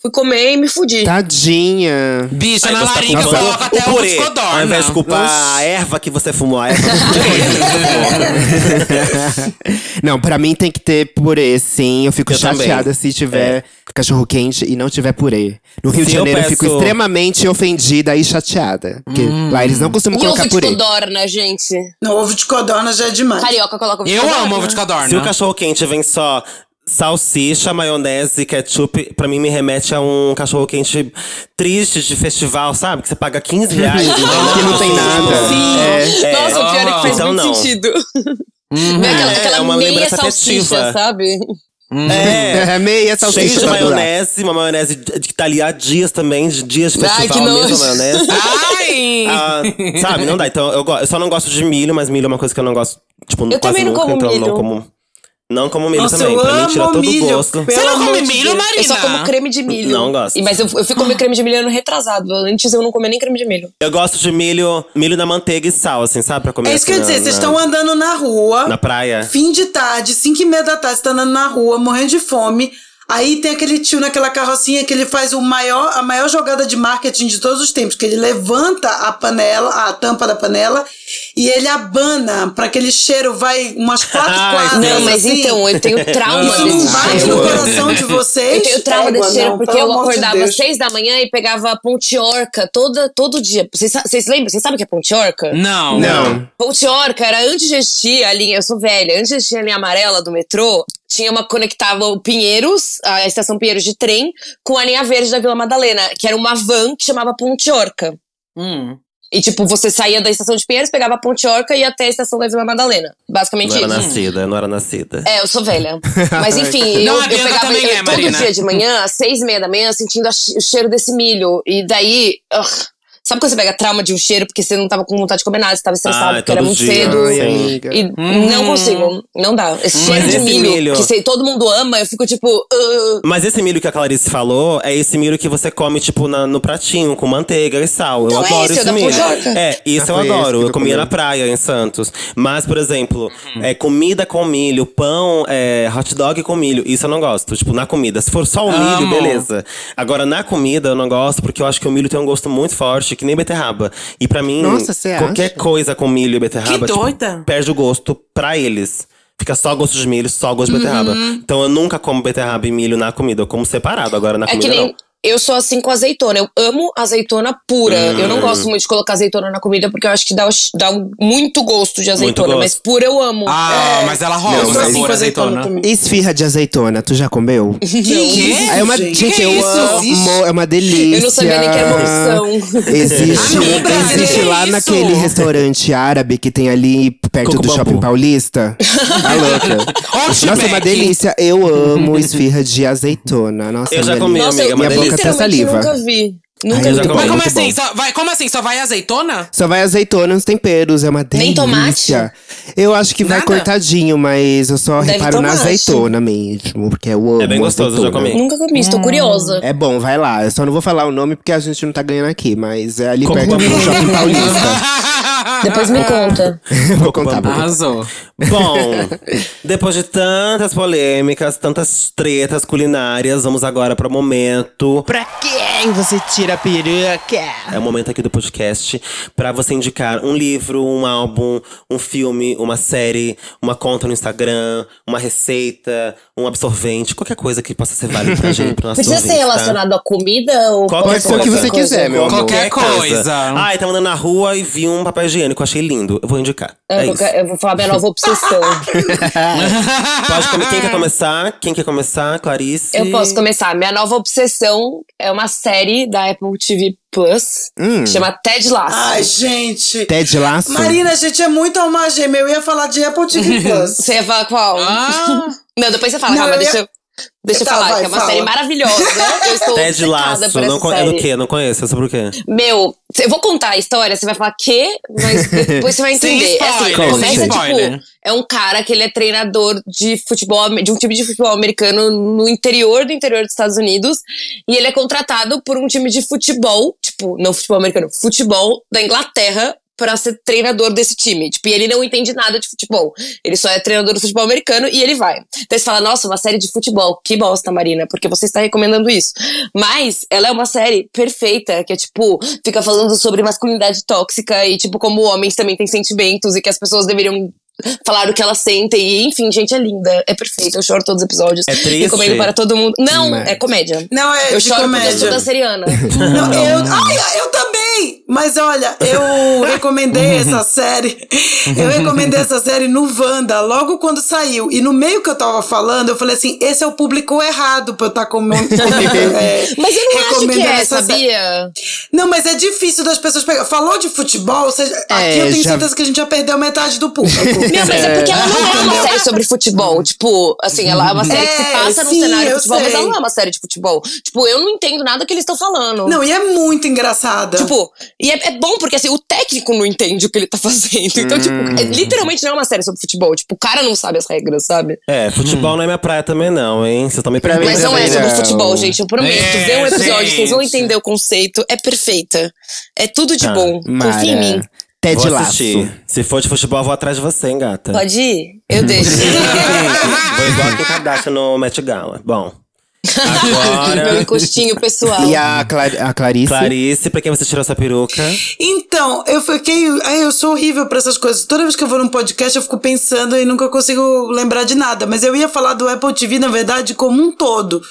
fui comer e me fudi. Tadinha. Bicha, na você tá coloca até o purê. codorna. Ao invés de culpar a erva que você fumou, a erva (laughs) não, pra mim tem que ter purê, sim. Eu fico Eu também. chateada se tiver cachorro quente e não tiver purê. No Rio Se de eu Janeiro eu, fico peço- extremamente ofendida e chateada. Porque lá eles não costumam E ovo colocar de purê. codorna, gente. No ovo de codorna já é demais. Carioca coloca ovo de Eu codorna. amo ovo de codorna. Se o cachorro quente vem só salsicha, maionese, ketchup, pra mim me remete a um cachorro quente triste de festival, sabe? Que você paga 15 reais. e (laughs) vem Que não tem nada. Sim. É. Nossa, o pior é que faz Então muito não. sentido. Uhum. Vem aquela, É, aquela é uma meia lembrança salsicha, afetiva. sabe? É. É meia salsicha Cheio de maionese, uma maionese que tá ali há dias também, de dias de Ai, festival que mesmo, nojo. maionese. Ai! Ah, sabe, não dá. Então eu, eu só não gosto de milho, mas milho é uma coisa que eu não gosto, tipo, quase também não nunca, como então eu milho. não como. Não como milho Nossa, também. eu Pra mim tira todo o milho. gosto. Você não come milho, Deus. Marina? Eu só como creme de milho. Não gosto. E- Mas eu, eu fui comer creme de milho ano retrasado. Antes eu não comia nem creme de milho. Eu gosto de milho, milho na manteiga e sal, assim, sabe? Pra comer É isso que eu ia assim, dizer, vocês estão andando na rua. Na praia. Fim de tarde, 5 e meia da tarde, você tá andando na rua, morrendo de fome. Aí tem aquele tio naquela carrocinha que ele faz o maior, a maior jogada de marketing de todos os tempos, que ele levanta a panela, a tampa da panela, e ele abana pra aquele cheiro vai umas (laughs) quatro Ai, quadras. Não, mas assim. então, eu tenho (laughs) trauma Isso não bate cheiro. no coração de vocês? Eu tenho trauma desse cheiro não, porque eu de acordava às seis da manhã e pegava pontiorca toda, todo dia. Vocês, lembram? Vocês sabem o que é pontiorca? Não. Não. Pontiorca era antes de existir a linha, eu sou velha, antes de existir a linha amarela do metrô, tinha uma conectava o Pinheiros, a estação Pinheiros de trem, com a linha verde da Vila Madalena, que era uma van que chamava Pontiorca. Hum. E tipo, você saía da estação de Pinheiros, pegava a Pontiorca e ia até a estação da Vila Madalena. Basicamente Não era isso. nascida, não era nascida. É, eu sou velha. (laughs) Mas enfim, Não, eu, eu pegava eu- é, todo Marina. dia de manhã, às seis e meia da manhã, sentindo o cheiro desse milho. E daí. ugh, sabe quando você pega trauma de um cheiro porque você não tava com vontade de comer nada, você tava estressado Ah, porque era muito dia. cedo. Ai, amiga. E não consigo, não dá. Esse cheiro de esse milho, milho- que sei, todo mundo ama, eu fico tipo. "Ugh". Mas esse milho que a Clarice falou é esse milho que você come, tipo, na- no pratinho, com manteiga e sal. Então eu é adoro esse, esse da milho. É, isso Ah, eu adoro. Eu tu comia na praia, em Santos. Mas, por exemplo, é, comida com milho, pão, é, hot dog com milho, isso eu não gosto. Tipo, na comida. Se for só o milho, Amo. beleza. Agora, na comida, eu não gosto, porque eu acho que o milho tem um gosto muito forte, que nem beterraba. E pra mim, Nossa, qualquer acha? coisa com milho e beterraba, Que tipo, perde o gosto pra eles. Fica só gosto de milho, só gosto de beterraba. Então eu nunca como beterraba e milho na comida. Eu como separado, agora na É que comida nem. não. Eu sou assim com azeitona. Eu amo azeitona pura. Eu não gosto muito de colocar azeitona na comida porque eu acho que dá, dá muito gosto de azeitona. gosto. Mas pura eu amo. Ah, É. mas ela rola o sou assim sabor com azeitona azeitona. também. Esfirra de azeitona, tu já comeu? (laughs) Que isso, É uma, gente? eu isso? amo, é uma delícia. Eu não sabia nem que era uma opção. (laughs) Existe, Amiga, existe lá isso? naquele restaurante árabe que tem ali perto Coco do Bambu. Shopping Paulista. A (laughs) louca. Outback. Nossa, é uma delícia. Eu amo esfirra de azeitona. Nossa, Eu já minha comi, amiga, eu uma Minha boca até literalmente saliva. nunca vi. Nunca Ai, vi. Mas como assim? bom. Só vai, como assim? Só vai azeitona? Só vai azeitona nos temperos, é uma delícia. Nem tomate? Eu acho que vai Nada? cortadinho, mas eu só Deve reparo na tomate. azeitona mesmo, porque eu amo É bem gostoso, eu já azeitona. comi. Nunca comi, estou curiosa. É bom, vai lá. Eu só não vou falar o nome porque a gente não tá ganhando aqui, mas é ali Coco perto do Shopping Paulista. (laughs) Depois me conta. (laughs) vou contar você. Arrasou. Bom, depois de tantas polêmicas, tantas tretas culinárias, vamos agora para o momento. Pra quem você tira a peruca? É o momento aqui do podcast pra você indicar um livro, um álbum, um filme, uma série, uma conta no Instagram, uma receita, um absorvente, qualquer coisa que possa ser válido pra gente, pro (laughs) nosso Precisa ser ouvinte, tá? relacionado à comida ou Qualquer ser coisa que qualquer você coisa? quiser, meu amor. Qualquer coisa. Ai, tava andando na rua e vi um papel higiênico, achei lindo. Eu vou indicar. Eu, É vou- isso. eu vou falar minha nova obsessão. (laughs) Pode comer. Quem quer começar? Quem quer começar? Clarice. Eu posso começar. Minha nova obsessão é uma série da Apple TV Plus Hum. que chama Ted Lasso. Ai, gente. Ted Laço? Marina, a gente é muito alma gêmea. Eu ia falar de Apple TV (laughs) Plus. Você ia falar qual? Ah, (laughs) Não, depois você fala, Não, calma, eu ia- deixa eu. Deixa eu Tá, falar, vai, que é uma fala. série maravilhosa. Eu estou (laughs) Ted Laço. por essa Não, con- é série. do quê? Não conheço. É sobre o quê? Meu, eu vou contar a história, você vai falar que, mas (laughs) depois você vai entender. É assim, spoiler, começa sem spoiler. tipo, é um cara que ele é treinador de futebol, de um time de futebol americano no interior do interior dos Estados Unidos, e ele é contratado por um time de futebol, tipo, não futebol americano, futebol da Inglaterra pra ser treinador desse time. Tipo, e ele não entende nada de futebol. Ele só é treinador do futebol americano e ele vai. Então você fala, nossa, uma série de futebol. Que bosta, Marina, porque você está recomendando isso. Mas ela é uma série perfeita, que é tipo, fica falando sobre masculinidade tóxica e tipo, como homens também têm sentimentos e que as pessoas deveriam falar o que elas sentem. E, enfim, gente, é linda. É perfeita. Eu choro todos os episódios. É triste? Recomendo para todo mundo. Não, Mas- é comédia. Não, é Eu de choro porque eu sou comédia. da seriana. Não, eu, ai, eu também! Mas olha, eu (laughs) recomendei essa série. Eu recomendei essa série no Wanda, logo quando saiu. E no meio que eu tava falando, eu falei assim: esse é o público errado pra eu estar comendo. (laughs) é, Mas eu não acho que é, essa série. sabia? Não, mas é difícil das pessoas pegar. Falou de futebol, ou seja, aqui eu tenho já- certeza que a gente já perdeu metade do público. (laughs) Meu, mas é porque ela não é uma série sobre futebol. Tipo, assim, ela é uma série que se É, passa sim, cenário de futebol, mas sei. ela não é uma série de futebol. Tipo, eu não entendo nada que eles estão falando. Não, e é muito engraçada. Tipo, e é, é bom porque assim, o técnico não entende o que ele tá fazendo. Então, tipo, é- literalmente não é uma série sobre futebol. Tipo, o cara não sabe as regras, sabe? É, futebol não é minha praia também, não, hein? Vocês estão me Pra mim Mas não é também sobre não. futebol, gente. Eu prometo. É, Vê um episódio, gente. vocês vão entender o conceito. É perfeita. É tudo de Tá. bom. Confia em mim. Ted Vou Laço. Se for de futebol, eu vou atrás de você, hein, gata. Pode ir? Eu deixo. (laughs) vou igual a Kim Kardashian no Met Gala. Bom. Meu Agora, (laughs) encostinho pessoal. E a, Clar a Clarice? Clarice, pra quem você tirou essa peruca? Então, eu fiquei. Ai, eu sou horrível pra essas coisas. Toda vez que eu vou num podcast, eu fico pensando e nunca consigo lembrar de nada. Mas eu ia falar do Apple TV, na verdade, como um todo.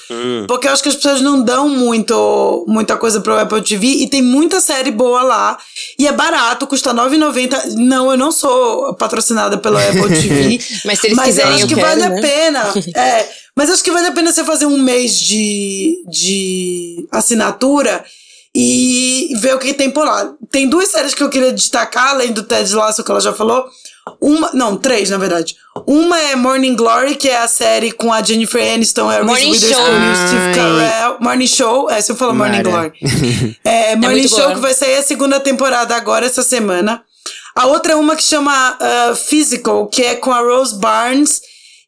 Porque eu acho que as pessoas não dão muito, muita coisa pro Apple TV e tem muita série boa lá. E é barato, custa R$ 9,90. Não, eu não sou patrocinada pelo Apple TV. (laughs) Mas se eles mas quiserem, eu acho eu que quero, vale né? a pena. (laughs) É, mas acho que vale a pena você fazer um mês de, de assinatura e ver o que tem por lá. Tem duas séries que eu queria destacar, além do Ted Lasso que ela já falou. Uma, não, três, na verdade. Uma é Morning Glory, que é a série com a Jennifer Aniston, a Reese Morning Witherspoon Show. e o Steve. Carell. Morning Show, é, se eu falar Morning. Glory. (laughs) É, Morning muito Show boa. que vai sair a segunda temporada agora, essa semana. A outra é uma que chama ah, Physical, que é com a Rose Barnes.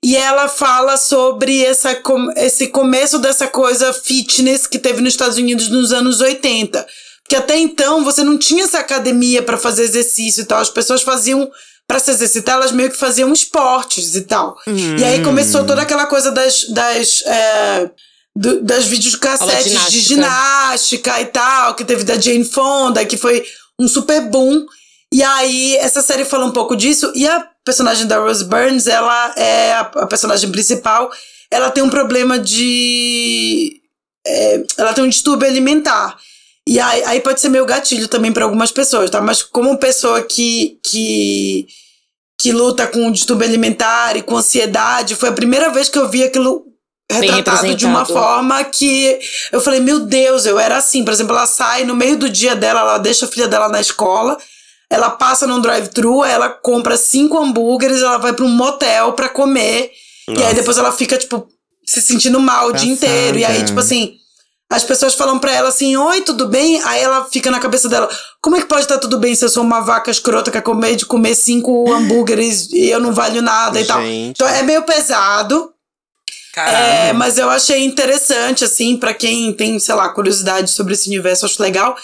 E ela fala sobre essa, esse começo dessa coisa fitness que teve nos Estados Unidos nos anos 80. Porque até então você não tinha essa academia para fazer exercício e tal. As pessoas faziam, para se exercitar, elas meio que faziam esportes e tal. E aí começou toda aquela coisa das. das é, do- das videocassetes de ginástica. ginástica e tal, que teve da Jane Fonda, que foi um super boom. E aí, essa série fala um pouco disso. E a personagem da Rose Burns, ela é a, a personagem principal. Ela tem um problema de. é, ela tem um distúrbio alimentar. E aí, aí pode ser meio gatilho também para algumas pessoas, tá? Mas como pessoa que, que, que luta com distúrbio alimentar e com ansiedade, foi a primeira vez que eu vi aquilo retratado de uma forma que eu falei, meu Deus, eu era assim. Por exemplo, ela sai no meio do dia dela, ela deixa a filha dela na escola, ela passa num drive-thru, ela compra cinco hambúrgueres, ela vai para um motel para comer. E aí Nossa. depois ela fica, tipo, se sentindo mal o dia inteiro. E aí, Passada. tipo assim, as pessoas falam pra ela assim: Oi, tudo bem? Aí ela fica na cabeça dela: Como é que pode estar tudo bem se eu sou uma vaca escrota que acabei de comer cinco hambúrgueres e eu não valho nada e tal? Gente. Então é meio pesado. É, mas eu achei interessante, assim, pra quem tem, sei lá, curiosidade sobre esse universo, acho legal.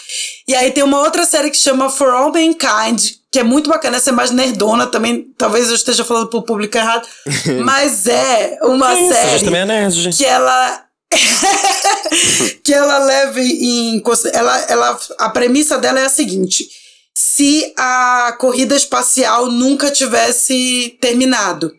E aí tem uma outra série que chama For All Mankind, que é muito bacana, essa é mais nerdona também. Talvez eu esteja falando pro público errado, (laughs) mas é uma A gente série também é nerd, gente. que ela (laughs) que ela leve em ela, ela a premissa dela é a seguinte se a corrida espacial nunca tivesse terminado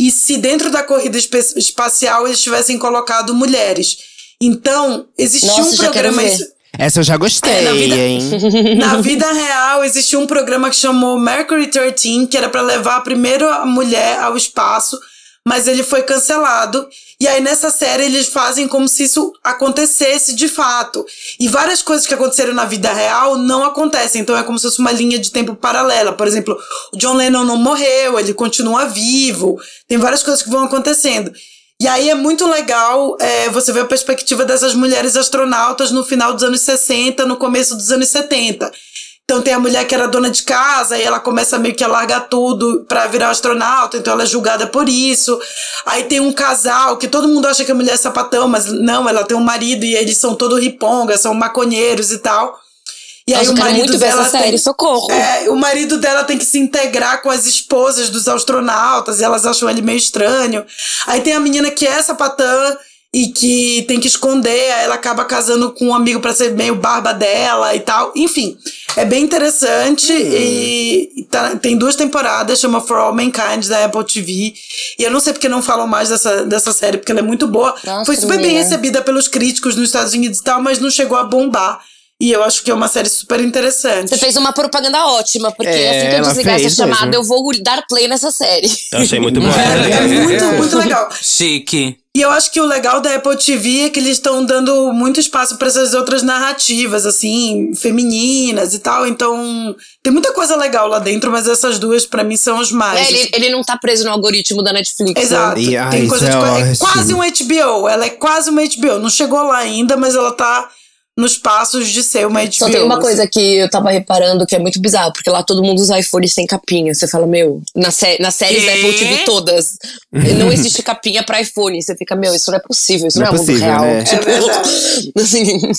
e se dentro da corrida espacial eles tivessem colocado mulheres então existia Nossa, um já quero programa ver. Essa eu já gostei, É, na vida- hein? (laughs) na vida real, existia um programa que chamou Mercury 13, que era pra levar a primeira mulher ao espaço, mas ele foi cancelado. E aí nessa série eles fazem como se isso acontecesse de fato. E várias coisas que aconteceram na vida real não acontecem. Então é como se fosse uma linha de tempo paralela. Por exemplo, o John Lennon não morreu, ele continua vivo. Tem várias coisas que vão acontecendo. E aí é muito legal é, você ver a perspectiva dessas mulheres astronautas no final dos anos 60, no começo dos anos 70. Então tem a mulher que era dona de casa e ela começa meio que a largar tudo pra virar astronauta, então ela é julgada por isso. Aí tem um casal que todo mundo acha que a mulher é sapatão, mas não, ela tem um marido e eles são todo riponga, são maconheiros e tal. E Nossa, eu quero muito essa série, socorro. é, o marido dela tem que se integrar com as esposas dos astronautas e elas acham ele meio estranho. Aí tem a menina que é sapatã e que tem que esconder, aí ela acaba casando com um amigo pra ser meio barba dela e tal. Enfim, é bem interessante e e tá- tem duas temporadas, chama For All Mankind da Apple TV. E eu não sei porque não falam mais dessa, dessa série, porque ela é muito boa. Nossa, Foi super bem recebida pelos críticos nos Estados Unidos e tal, mas não chegou a bombar. E eu acho que é uma série super interessante. Você fez uma propaganda ótima, porque É, assim que eu desligar essa chamada, mesmo. eu vou dar play nessa série. Eu achei muito (laughs) bom. É muito, muito legal. Chique. E eu acho que o legal da Apple TV é que eles estão dando muito espaço para essas outras narrativas, assim, femininas e tal. Então, tem muita coisa legal lá dentro, mas essas duas, pra mim, são as mais. É, ele, ele não tá preso no algoritmo da Netflix. né? Exato. E, ah, tem coisa é de co- é ótimo. quase um HBO. Ela é quase uma HBO. Não chegou lá ainda, mas ela tá nos passos de ser uma HBO. Só tem uma assim. coisa que eu tava reparando que é muito bizarro, porque lá todo mundo usa iPhone sem capinha. Você fala, meu, na sé nas séries da? Apple TV todas, (laughs) não existe capinha pra iPhone. Você fica, meu, isso não é possível, isso Não não, é é, mundo possível, real. né? (laughs) Tipo, (laughs) assim,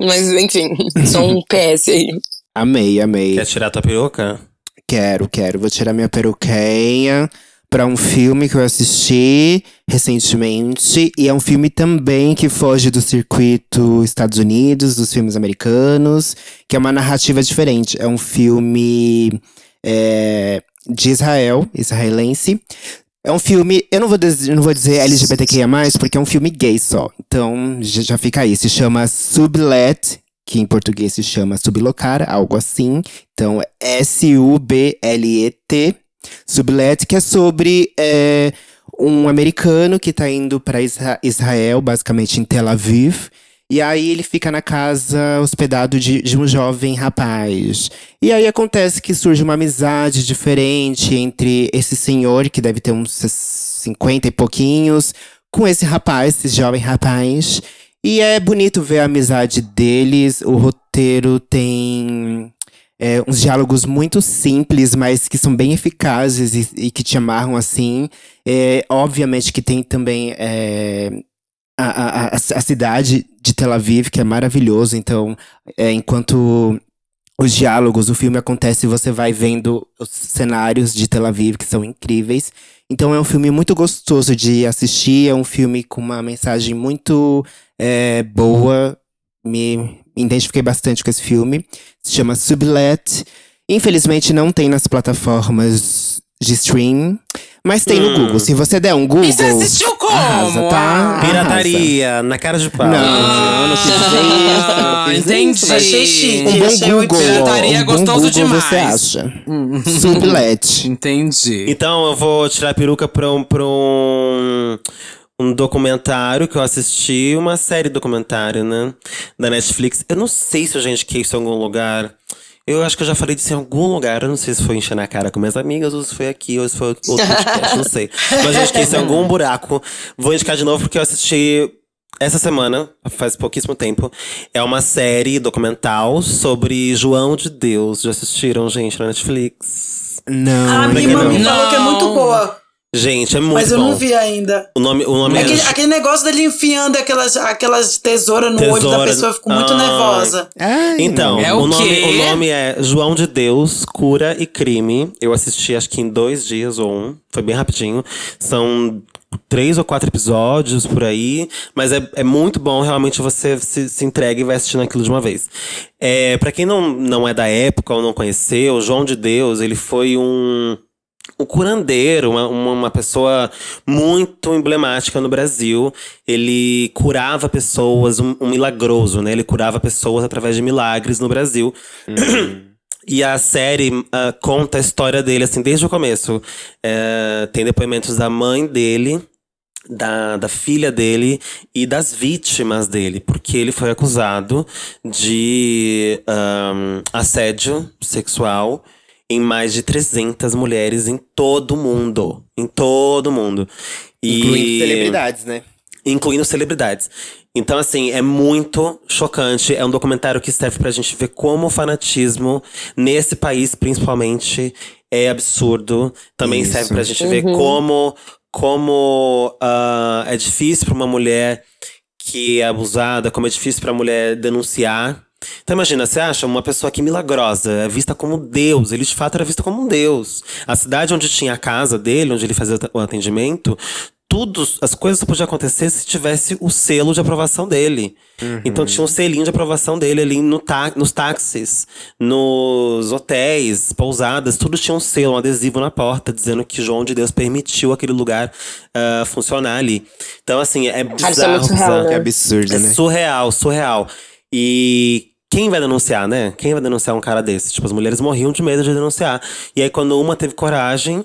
mas enfim, só um PS aí. Amei, amei. Quer tirar tua peruca? Quero, quero. Vou tirar minha peruquinha pra um filme que eu assisti recentemente. E é um filme também que foge do circuito Estados Unidos, dos filmes americanos, que é uma narrativa diferente. É um filme é, de Israel, israelense. É um filme, eu não vou, dizer, não vou dizer LGBTQIA, porque é um filme gay só. Então já fica aí. Se chama Sublet, que em português se chama Sublocar, algo assim. Então, S-U-B-L-E-T, Sublet, que é sobre é, um americano que tá indo para Israel, basicamente em Tel Aviv. E aí ele fica na casa hospedado de, de um jovem rapaz. E aí acontece que surge uma amizade diferente entre esse senhor, que deve ter uns 50 e pouquinhos, com esse rapaz, esse jovem rapaz. E é bonito ver a amizade deles. O roteiro tem é, uns diálogos muito simples, mas que são bem eficazes e, e que te amarram assim. É, obviamente que tem também é, a, a, a, cidade de Tel Aviv, que é maravilhoso. Então, é, enquanto os diálogos, o filme acontece, você vai vendo os cenários de Tel Aviv, que são incríveis. Então é um filme muito gostoso de assistir, é um filme com uma mensagem muito é, boa. Me identifiquei bastante com esse filme. Se chama Sublet. Infelizmente não tem nas plataformas de stream, Mas tem no Hum. Google. Se você der um Google. E você assistiu como? Arrasa, tá? Pirataria, na cara de pau. Não, eu não quis dizer isso. não quis entendi. isso. Achei chique. Um bom Achei muito Google, pirataria um bom gostoso Google demais. você acha. Sublet. Entendi. Então eu vou tirar a peruca pra um, pra um, um documentário que eu assisti, uma série documentário, né? Da Netflix. Eu não sei se eu já indiquei isso em algum lugar. Eu acho que eu já falei disso em algum lugar. Eu não sei se foi encher na cara com minhas amigas, ou se foi aqui, ou se foi outro (laughs) podcast, não sei. Mas eu indiquei isso em algum buraco. Vou indicar de novo porque eu assisti essa semana, faz pouquíssimo tempo. É uma série documental sobre João de Deus. Já assistiram, gente, na Netflix? Não, A minha Não. irmã me falou que é muito boa. Gente, é muito Mas eu bom. não vi ainda. O nome, o nome Aquele, é. aquele negócio dele enfiando aquelas, aquelas tesouras no olho da Tesoura- pessoa, eu fico muito Ah. nervosa. Ai, Então. É o, o nome, o nome é João de Deus, Cura e Crime. Eu assisti acho que em dois dias ou um. Foi bem rapidinho. São três ou quatro episódios por aí. Mas é, é muito bom, realmente você se, se entrega e vai assistindo aquilo de uma vez. É, para quem não, não é da época ou não conheceu, João de Deus, ele foi um um curandeiro, uma, uma, pessoa muito emblemática no Brasil. Ele curava pessoas, um, um milagroso, né? Ele curava pessoas através de milagres no Brasil. (clears throat) E a série ah, conta a história dele, assim, desde o começo. Eh, tem depoimentos da mãe dele, da, da filha dele e das vítimas dele, porque ele foi acusado de ahn, assédio sexual em mais de 300 mulheres em todo o mundo. Em todo o mundo. E- Incluindo celebridades, né? incluindo celebridades. Então, assim, é muito chocante. É um documentário que serve pra gente ver como o fanatismo, nesse país principalmente, é absurdo. Também Isso. serve pra gente ver como, como ah, é difícil pra uma mulher que é abusada, como é difícil pra mulher denunciar. Então imagina, você acha uma pessoa que milagrosa, é vista como Deus, ele de fato era visto como um Deus. A cidade onde tinha a casa dele, onde ele fazia o atendimento, tudo, as coisas só podiam acontecer se tivesse o selo de aprovação dele. Então tinha um selinho de aprovação dele ali no tá, nos táxis, nos hotéis, pousadas, tudo tinha um selo, um adesivo na porta, dizendo que João de Deus permitiu aquele lugar ah, funcionar ali. Então, assim, é bizarro. isso é muito bizarro. né? Que absurdo, É né? surreal, surreal. E quem vai denunciar, né? Quem vai denunciar um cara desse? Tipo, as mulheres morriam de medo de denunciar. E aí, quando uma teve coragem,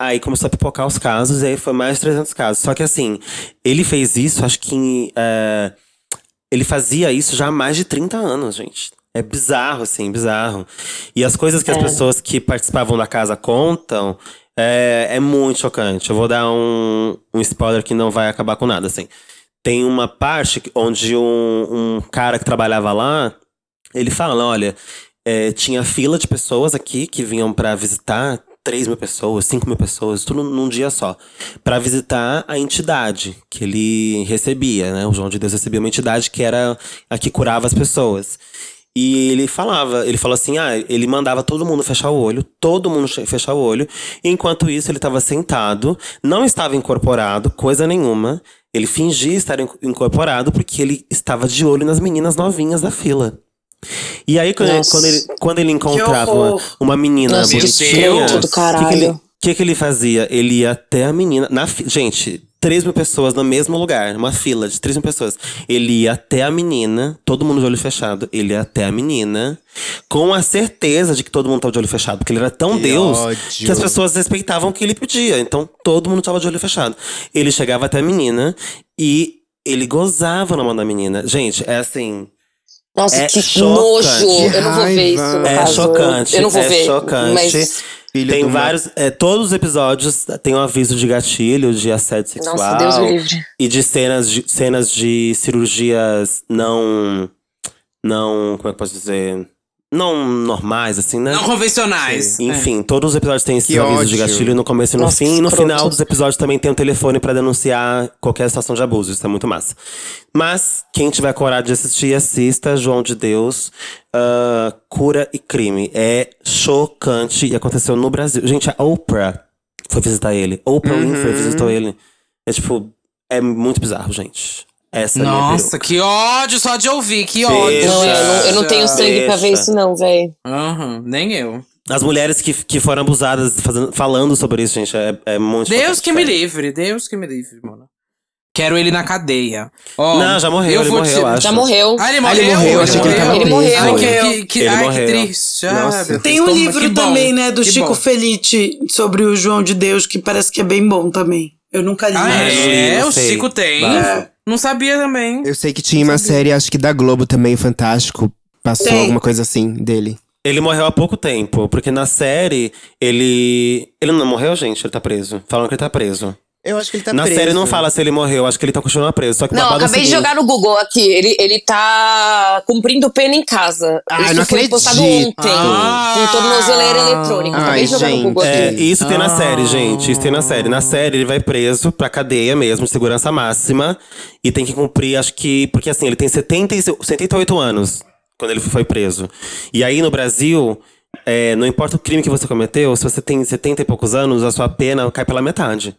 aí começou a pipocar os casos, e aí foi mais de 300 casos. Só que assim, ele fez isso, acho que. é, ele fazia isso já há mais de 30 anos, gente. É bizarro, assim, bizarro. E as coisas que as pessoas que participavam da casa contam é, é muito chocante. Eu vou dar um, um spoiler que não vai acabar com nada, assim. Tem uma parte onde um, um cara que trabalhava lá, ele fala, olha, é, tinha fila de pessoas aqui que vinham pra visitar 3 mil pessoas, 5 mil pessoas, tudo num dia só. Pra visitar a entidade que ele recebia, né? O João de Deus recebia uma entidade que era a que curava as pessoas. E ele falava, ele falou assim: ah, ele mandava todo mundo fechar o olho, todo mundo fechar o olho. Enquanto isso, ele estava sentado, não estava incorporado, coisa nenhuma. Ele fingia estar in- incorporado porque ele estava de olho nas meninas novinhas da fila. E aí, quando, ele, Nossa. quando, ele, quando ele encontrava uma, uma menina Nossa, bonitinha, o que, que, que, que ele fazia? Ele ia até a menina. Na Gente, 3 mil pessoas no mesmo lugar, uma fila de 3 mil pessoas. Ele ia até a menina, todo mundo de olho fechado. Ele ia até a menina, com a certeza de que todo mundo tava de olho fechado. Porque ele era tão Que Deus ódio. que as pessoas respeitavam o que ele pedia. Então todo mundo tava de olho fechado. Ele chegava até a menina e ele gozava na mão da menina. Gente, é assim. Nossa, É que chocante. nojo. Eu não vou ver isso, no É caso. chocante, Eu não vou é ver. chocante. Mas, Filho tem vários. é, todos os episódios tem um aviso de gatilho, de assédio sexual. nossa, Deus me livre. E de cenas de, cenas de cirurgias não. Não. Como é que eu posso dizer? Não normais, assim, né? Não convencionais. É. Enfim, todos os episódios têm esses Que avisos de ódio. gatilho no começo e no Nossa, fim. E no escroto. final dos episódios também tem um telefone pra denunciar qualquer situação de abuso. Isso é muito massa. Mas, quem tiver coragem de assistir, assista João de Deus, ah, Cura e Crime. É chocante e aconteceu no Brasil. Gente, a Oprah foi visitar ele. Oprah Uhum. Winfrey visitou ele. É tipo, é muito bizarro, gente. Essa é Nossa, que ódio só de ouvir, que Beijo. ódio. Não, eu não, eu não tenho sangue pra ver isso, não, velho. Aham, nem eu. As mulheres que, que foram abusadas fazendo, falando sobre isso, gente, é, é muito Deus que me livre, Deus que me livre, mano. Quero ele na cadeia. Ó, Não, já morreu, eu ele morreu, te- acho. Já morreu. Ah, ele Ah, morreu? ele morreu, achei que ele tava Ele morreu. Ai, que, que, Ele ai, morreu. que triste. Ah, Nossa. Tem um livro também, né, do que Chico bom. Felite sobre o João de Deus, que parece que é bem bom também. Eu nunca li. Ah, Ah, eu não li, é? não O sei. Chico tem? Bafo. Não sabia também. Eu sei que tinha uma série, acho que da Globo também, Fantástico. Passou Tem. alguma coisa assim dele. Ele morreu há pouco tempo, porque na série ele. Ele não morreu, gente? Ele tá preso. Falam que ele tá preso. Eu acho que ele tá na preso. série não fala se ele morreu, acho que ele tá continuando preso. Só que Não, é acabei de jogar no Google aqui. Ele, ele tá cumprindo pena em casa. Ai, Isso não foi acredito. postado ontem. Ah. Com tornozeleira eletrônica. Acabei Ai, de jogar no Google É, aqui. isso tem na Ah. série, gente. Isso tem na série. Na série, ele vai preso pra cadeia mesmo, segurança máxima. E tem que cumprir, acho que. Porque assim, ele tem 70 e 78 anos quando ele foi preso. E aí no Brasil, é, não importa o crime que você cometeu, se você tem 70 e poucos anos, a sua pena cai pela metade.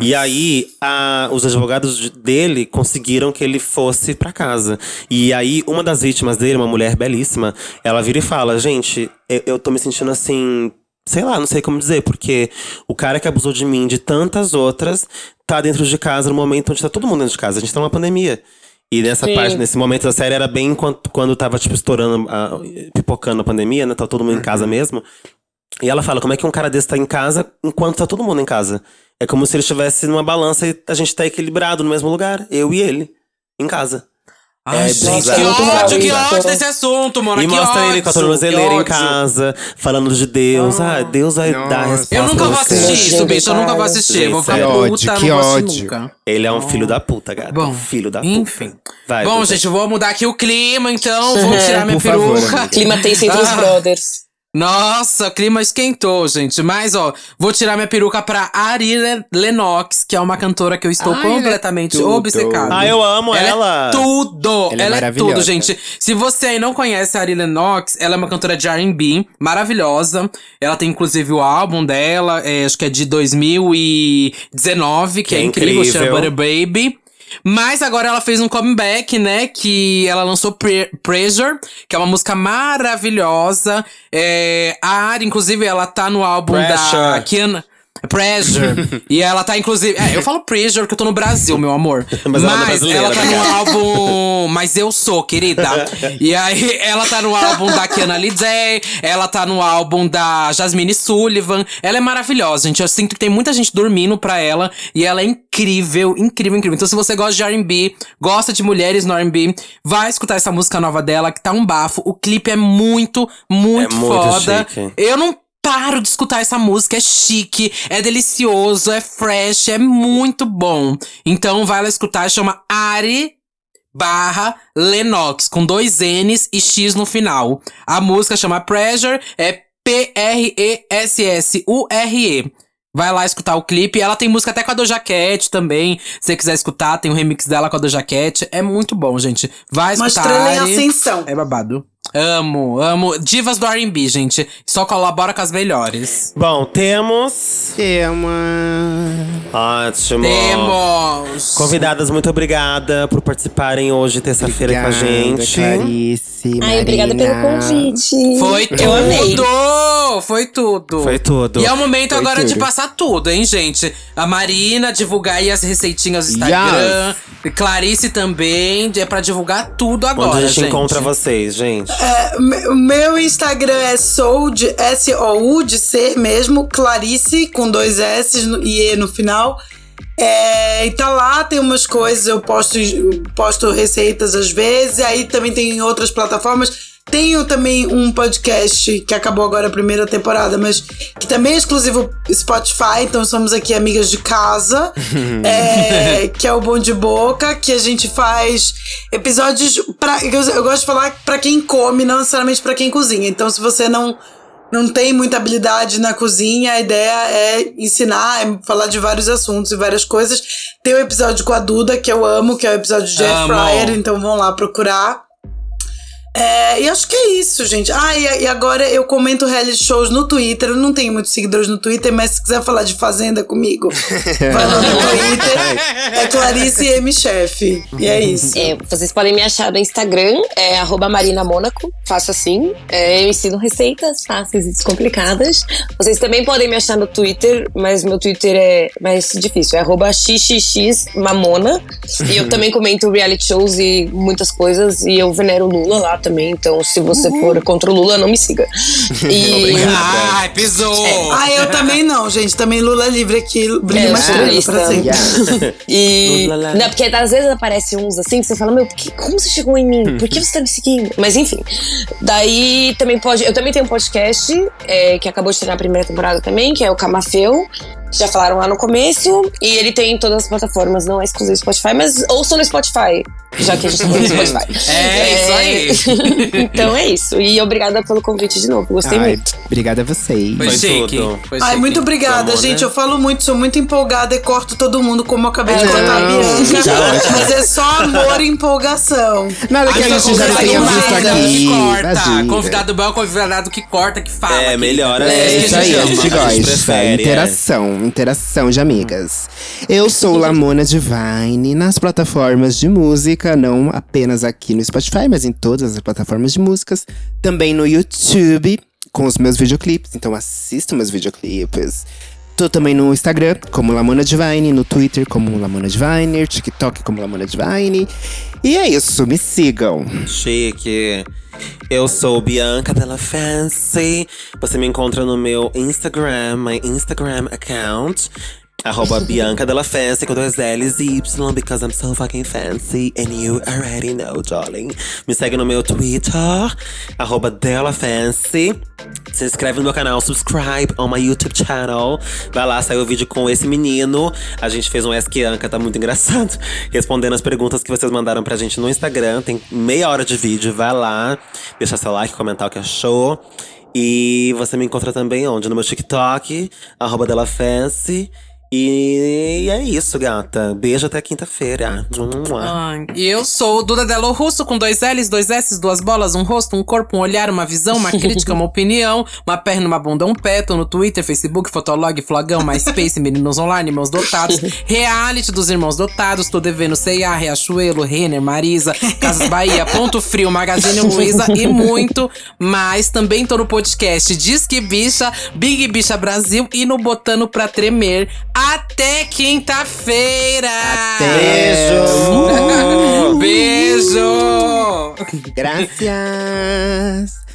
E aí, a- os advogados de- dele conseguiram que ele fosse pra casa. E aí, uma das vítimas dele, uma mulher belíssima, ela vira e fala: Gente, eu, eu tô me sentindo assim. Sei lá, não sei como dizer, porque o cara que abusou de mim, de tantas outras, tá dentro de casa no momento onde tá todo mundo dentro de casa. A gente tá numa pandemia. E nessa Sim. parte, nesse momento da série, era bem quando, quando tava, tipo, estourando, a- pipocando a pandemia, né? Tá todo mundo em casa mesmo. E ela fala, como é que um cara desse tá em casa enquanto tá todo mundo em casa? É como se ele estivesse numa balança e a gente tá equilibrado no mesmo lugar. Eu e ele. Em casa. Ai, É gente, que ódio, que ódio desse assunto, mano. e que mostra ódio, ele com a tornozeleira em casa, falando de Deus. Ah, Deus vai dar a Nossa. resposta. Eu nunca vou assistir isso, bicho. Eu nunca vou cara. assistir. Vou ficar puta, ódio, não que vou assistir ódio. nunca. Ele é um filho da puta, gata. Bom, filho da puta. enfim. Vai, Bom, Duda. gente, eu vou mudar aqui o clima, então. Vou (laughs) tirar minha Por favor, peruca. amiga. Clima tenso entre os Ah. brothers. Nossa, o clima esquentou, gente. Mas, ó, vou tirar minha peruca pra Ari Le- Lennox, que é uma cantora que eu estou Ai, ela é completamente tudo. obcecada. Ah, eu amo ela. É tudo! Ela é Ela, é, maravilhosa. tudo, gente. Se você aí não conhece a Ari Lennox, ela é uma cantora de R&B maravilhosa. Ela tem inclusive o álbum dela, é, acho que é de 2019, que, Que é, é incrível, chama incrível. Butter Baby. Mas agora ela fez um comeback, né? Que ela lançou Pre- Pressure, que é uma música maravilhosa. É, a Ari, inclusive, ela tá no álbum da Pressure. Kiana. Pressure. (laughs) e ela tá, inclusive. É, eu falo Pressure porque eu tô no Brasil, meu amor. (laughs) Mas ela não é ela tá no obrigado. álbum Mas Eu Sou, querida. (laughs) e aí, ela tá no álbum da Kiana Lidey, ela tá no álbum da Jasmine Sullivan. Ela é maravilhosa, gente. Eu sinto que tem muita gente dormindo pra ela. E ela é incrível, incrível, incrível. Então, se você gosta de RB, gosta de mulheres no RB, vai escutar essa música nova dela, que tá um bafo. O clipe é muito, muito, É muito foda. chique. Eu não paro de escutar essa música, é chique, é delicioso, é fresh, é muito bom. Então vai lá escutar, chama Ari barra Lennox, com dois N's e X no final. A música chama Pressure, é P-R-E-S-S-U-R-E. Vai lá escutar o clipe. Ela tem música até com a Doja Cat também. Se você quiser escutar, tem um remix dela com a Doja Cat. É muito bom, gente. Vai Uma escutar. estrela em ascensão. É babado. Amo, amo. Divas do R&B, gente. Só colabora com as melhores. Bom, temos. Uma. Ótimo. Temos! Convidadas, muito obrigada por participarem hoje, terça-feira, com a Obrigada, gente. Clarice, Ai, obrigada pelo Marina. convite. Foi Eu amei. tudo! Foi tudo! Foi tudo. E é o momento Foi agora de tudo. passar tudo, hein, gente? A Marina divulgar aí as receitinhas do Instagram. Clarice também. É pra divulgar tudo agora, Onde a gente, gente. encontra vocês, gente? É, O meu Instagram é soul de S-O-U, de ser mesmo, Clarice, com dois S e E no final. É, e tá lá, tem umas coisas, eu posto, posto receitas às vezes, aí também tem em outras plataformas. Tenho também um podcast que acabou agora a primeira temporada, mas que também é exclusivo Spotify, então somos aqui amigas de casa, (laughs) é, que é o Bom de Boca, que a gente faz episódios pra, eu, gosto de falar pra quem come, não necessariamente pra quem cozinha. Então, se você não não tem muita habilidade na cozinha, a ideia é ensinar, é falar de vários assuntos e várias coisas. Tem o episódio com a Duda, que eu amo, que é o episódio de Air. Fryer, então vão lá procurar. É, e acho que é isso, gente. Ah, e, e agora eu comento reality shows no Twitter. Eu não tenho muitos seguidores no Twitter, mas se quiser falar de Fazenda comigo, (laughs) vai lá no Twitter. É Clarice M. Chef. E é isso. É, vocês podem me achar no Instagram, é arroba Marina Mônaco, faço assim. É, eu ensino receitas fáceis e descomplicadas. Vocês também podem me achar no Twitter, mas meu Twitter é mais difícil, é arroba xxxmamona. E eu (laughs) também comento reality shows e muitas coisas, e eu venero Lula lá também, então se você for contra o Lula, não me siga. (laughs) E... Ai, pisou! Ah, eu também não, gente. Também Lula livre aqui, brilho É, mais pra sempre. Yeah. (laughs) E. Lula. Não, porque às vezes aparece uns assim que você fala, meu, que- como você chegou em mim? Por que você tá me seguindo? Mas enfim. Daí também pode. Eu também tenho um podcast é, que acabou de ter na primeira temporada também, que é o Camafeu. Já falaram lá no começo. E ele tem em todas as plataformas, não é exclusivo Spotify, mas ouçam no Spotify. Já que a gente tá falando do (laughs) Spotify. É, isso aí. (laughs) então é isso. E obrigada pelo convite de novo. Gostei Ai, muito. obrigada a vocês. Foi Foi chique. tudo. Foi Ai, chique. muito obrigada, Vamos, gente. né? Eu falo muito, sou muito empolgada e corto todo mundo, como eu acabei de Não, cortar a Bianca. ótimo. Mas é só amor e empolgação. Nada que a gente já tenha visto é o aqui. corta. Convidado bom é o convidado que corta, que fala. É, melhor É assim. isso aí, a gente gosta. prefere, é. interação, interação de amigas. Eu sou Lamona Divine nas plataformas de música, não apenas aqui no Spotify, mas em todas as plataformas de músicas. Também no YouTube, com os meus videoclipes. Então assistam meus videoclipes. Tô também no Instagram, como Lamona Divine, no Twitter, como Lamona Divine, TikTok, como Lamona Divine. E é isso, me sigam. Chique. Eu sou Bianca Della Fancy. Você me encontra no meu Instagram, my Instagram account. Arroba Bianca Della Fancy com dois L's e Y, because I'm so fucking fancy. And you already know, darling. Me segue no meu Twitter, arroba Della Fancy. Se inscreve no meu canal, subscribe on my YouTube channel. Vai lá, saiu o vídeo com esse menino. A gente fez um Ask Anca, tá muito engraçado. (laughs) Respondendo as perguntas que vocês mandaram pra gente no Instagram. Tem meia hora de vídeo, vai lá. Deixa seu like, comentar o que achou. E você me encontra também onde? No meu TikTok, arroba Della Fancy. E é isso, gata. Beijo até quinta-feira. E eu sou o Duda Delo Russo, com dois L's, dois S, duas bolas, um rosto, um corpo, um olhar, uma visão, uma (laughs) crítica, uma opinião, uma perna, uma bunda, um pé. Tô no Twitter, Facebook, Fotolog, Flogão, MySpace, Meninos Online, Irmãos Dotados, (laughs) Reality dos Irmãos Dotados, tô devendo C&A, Riachuelo, Renner, Marisa, Casas Bahia, Ponto Frio, Magazine Luiza e muito mais. Também tô no podcast Disque Bicha, Big Bicha Brasil e no Botando Pra Tremer. Até quinta-feira! Beijo! (laughs) Beijo! Gracias!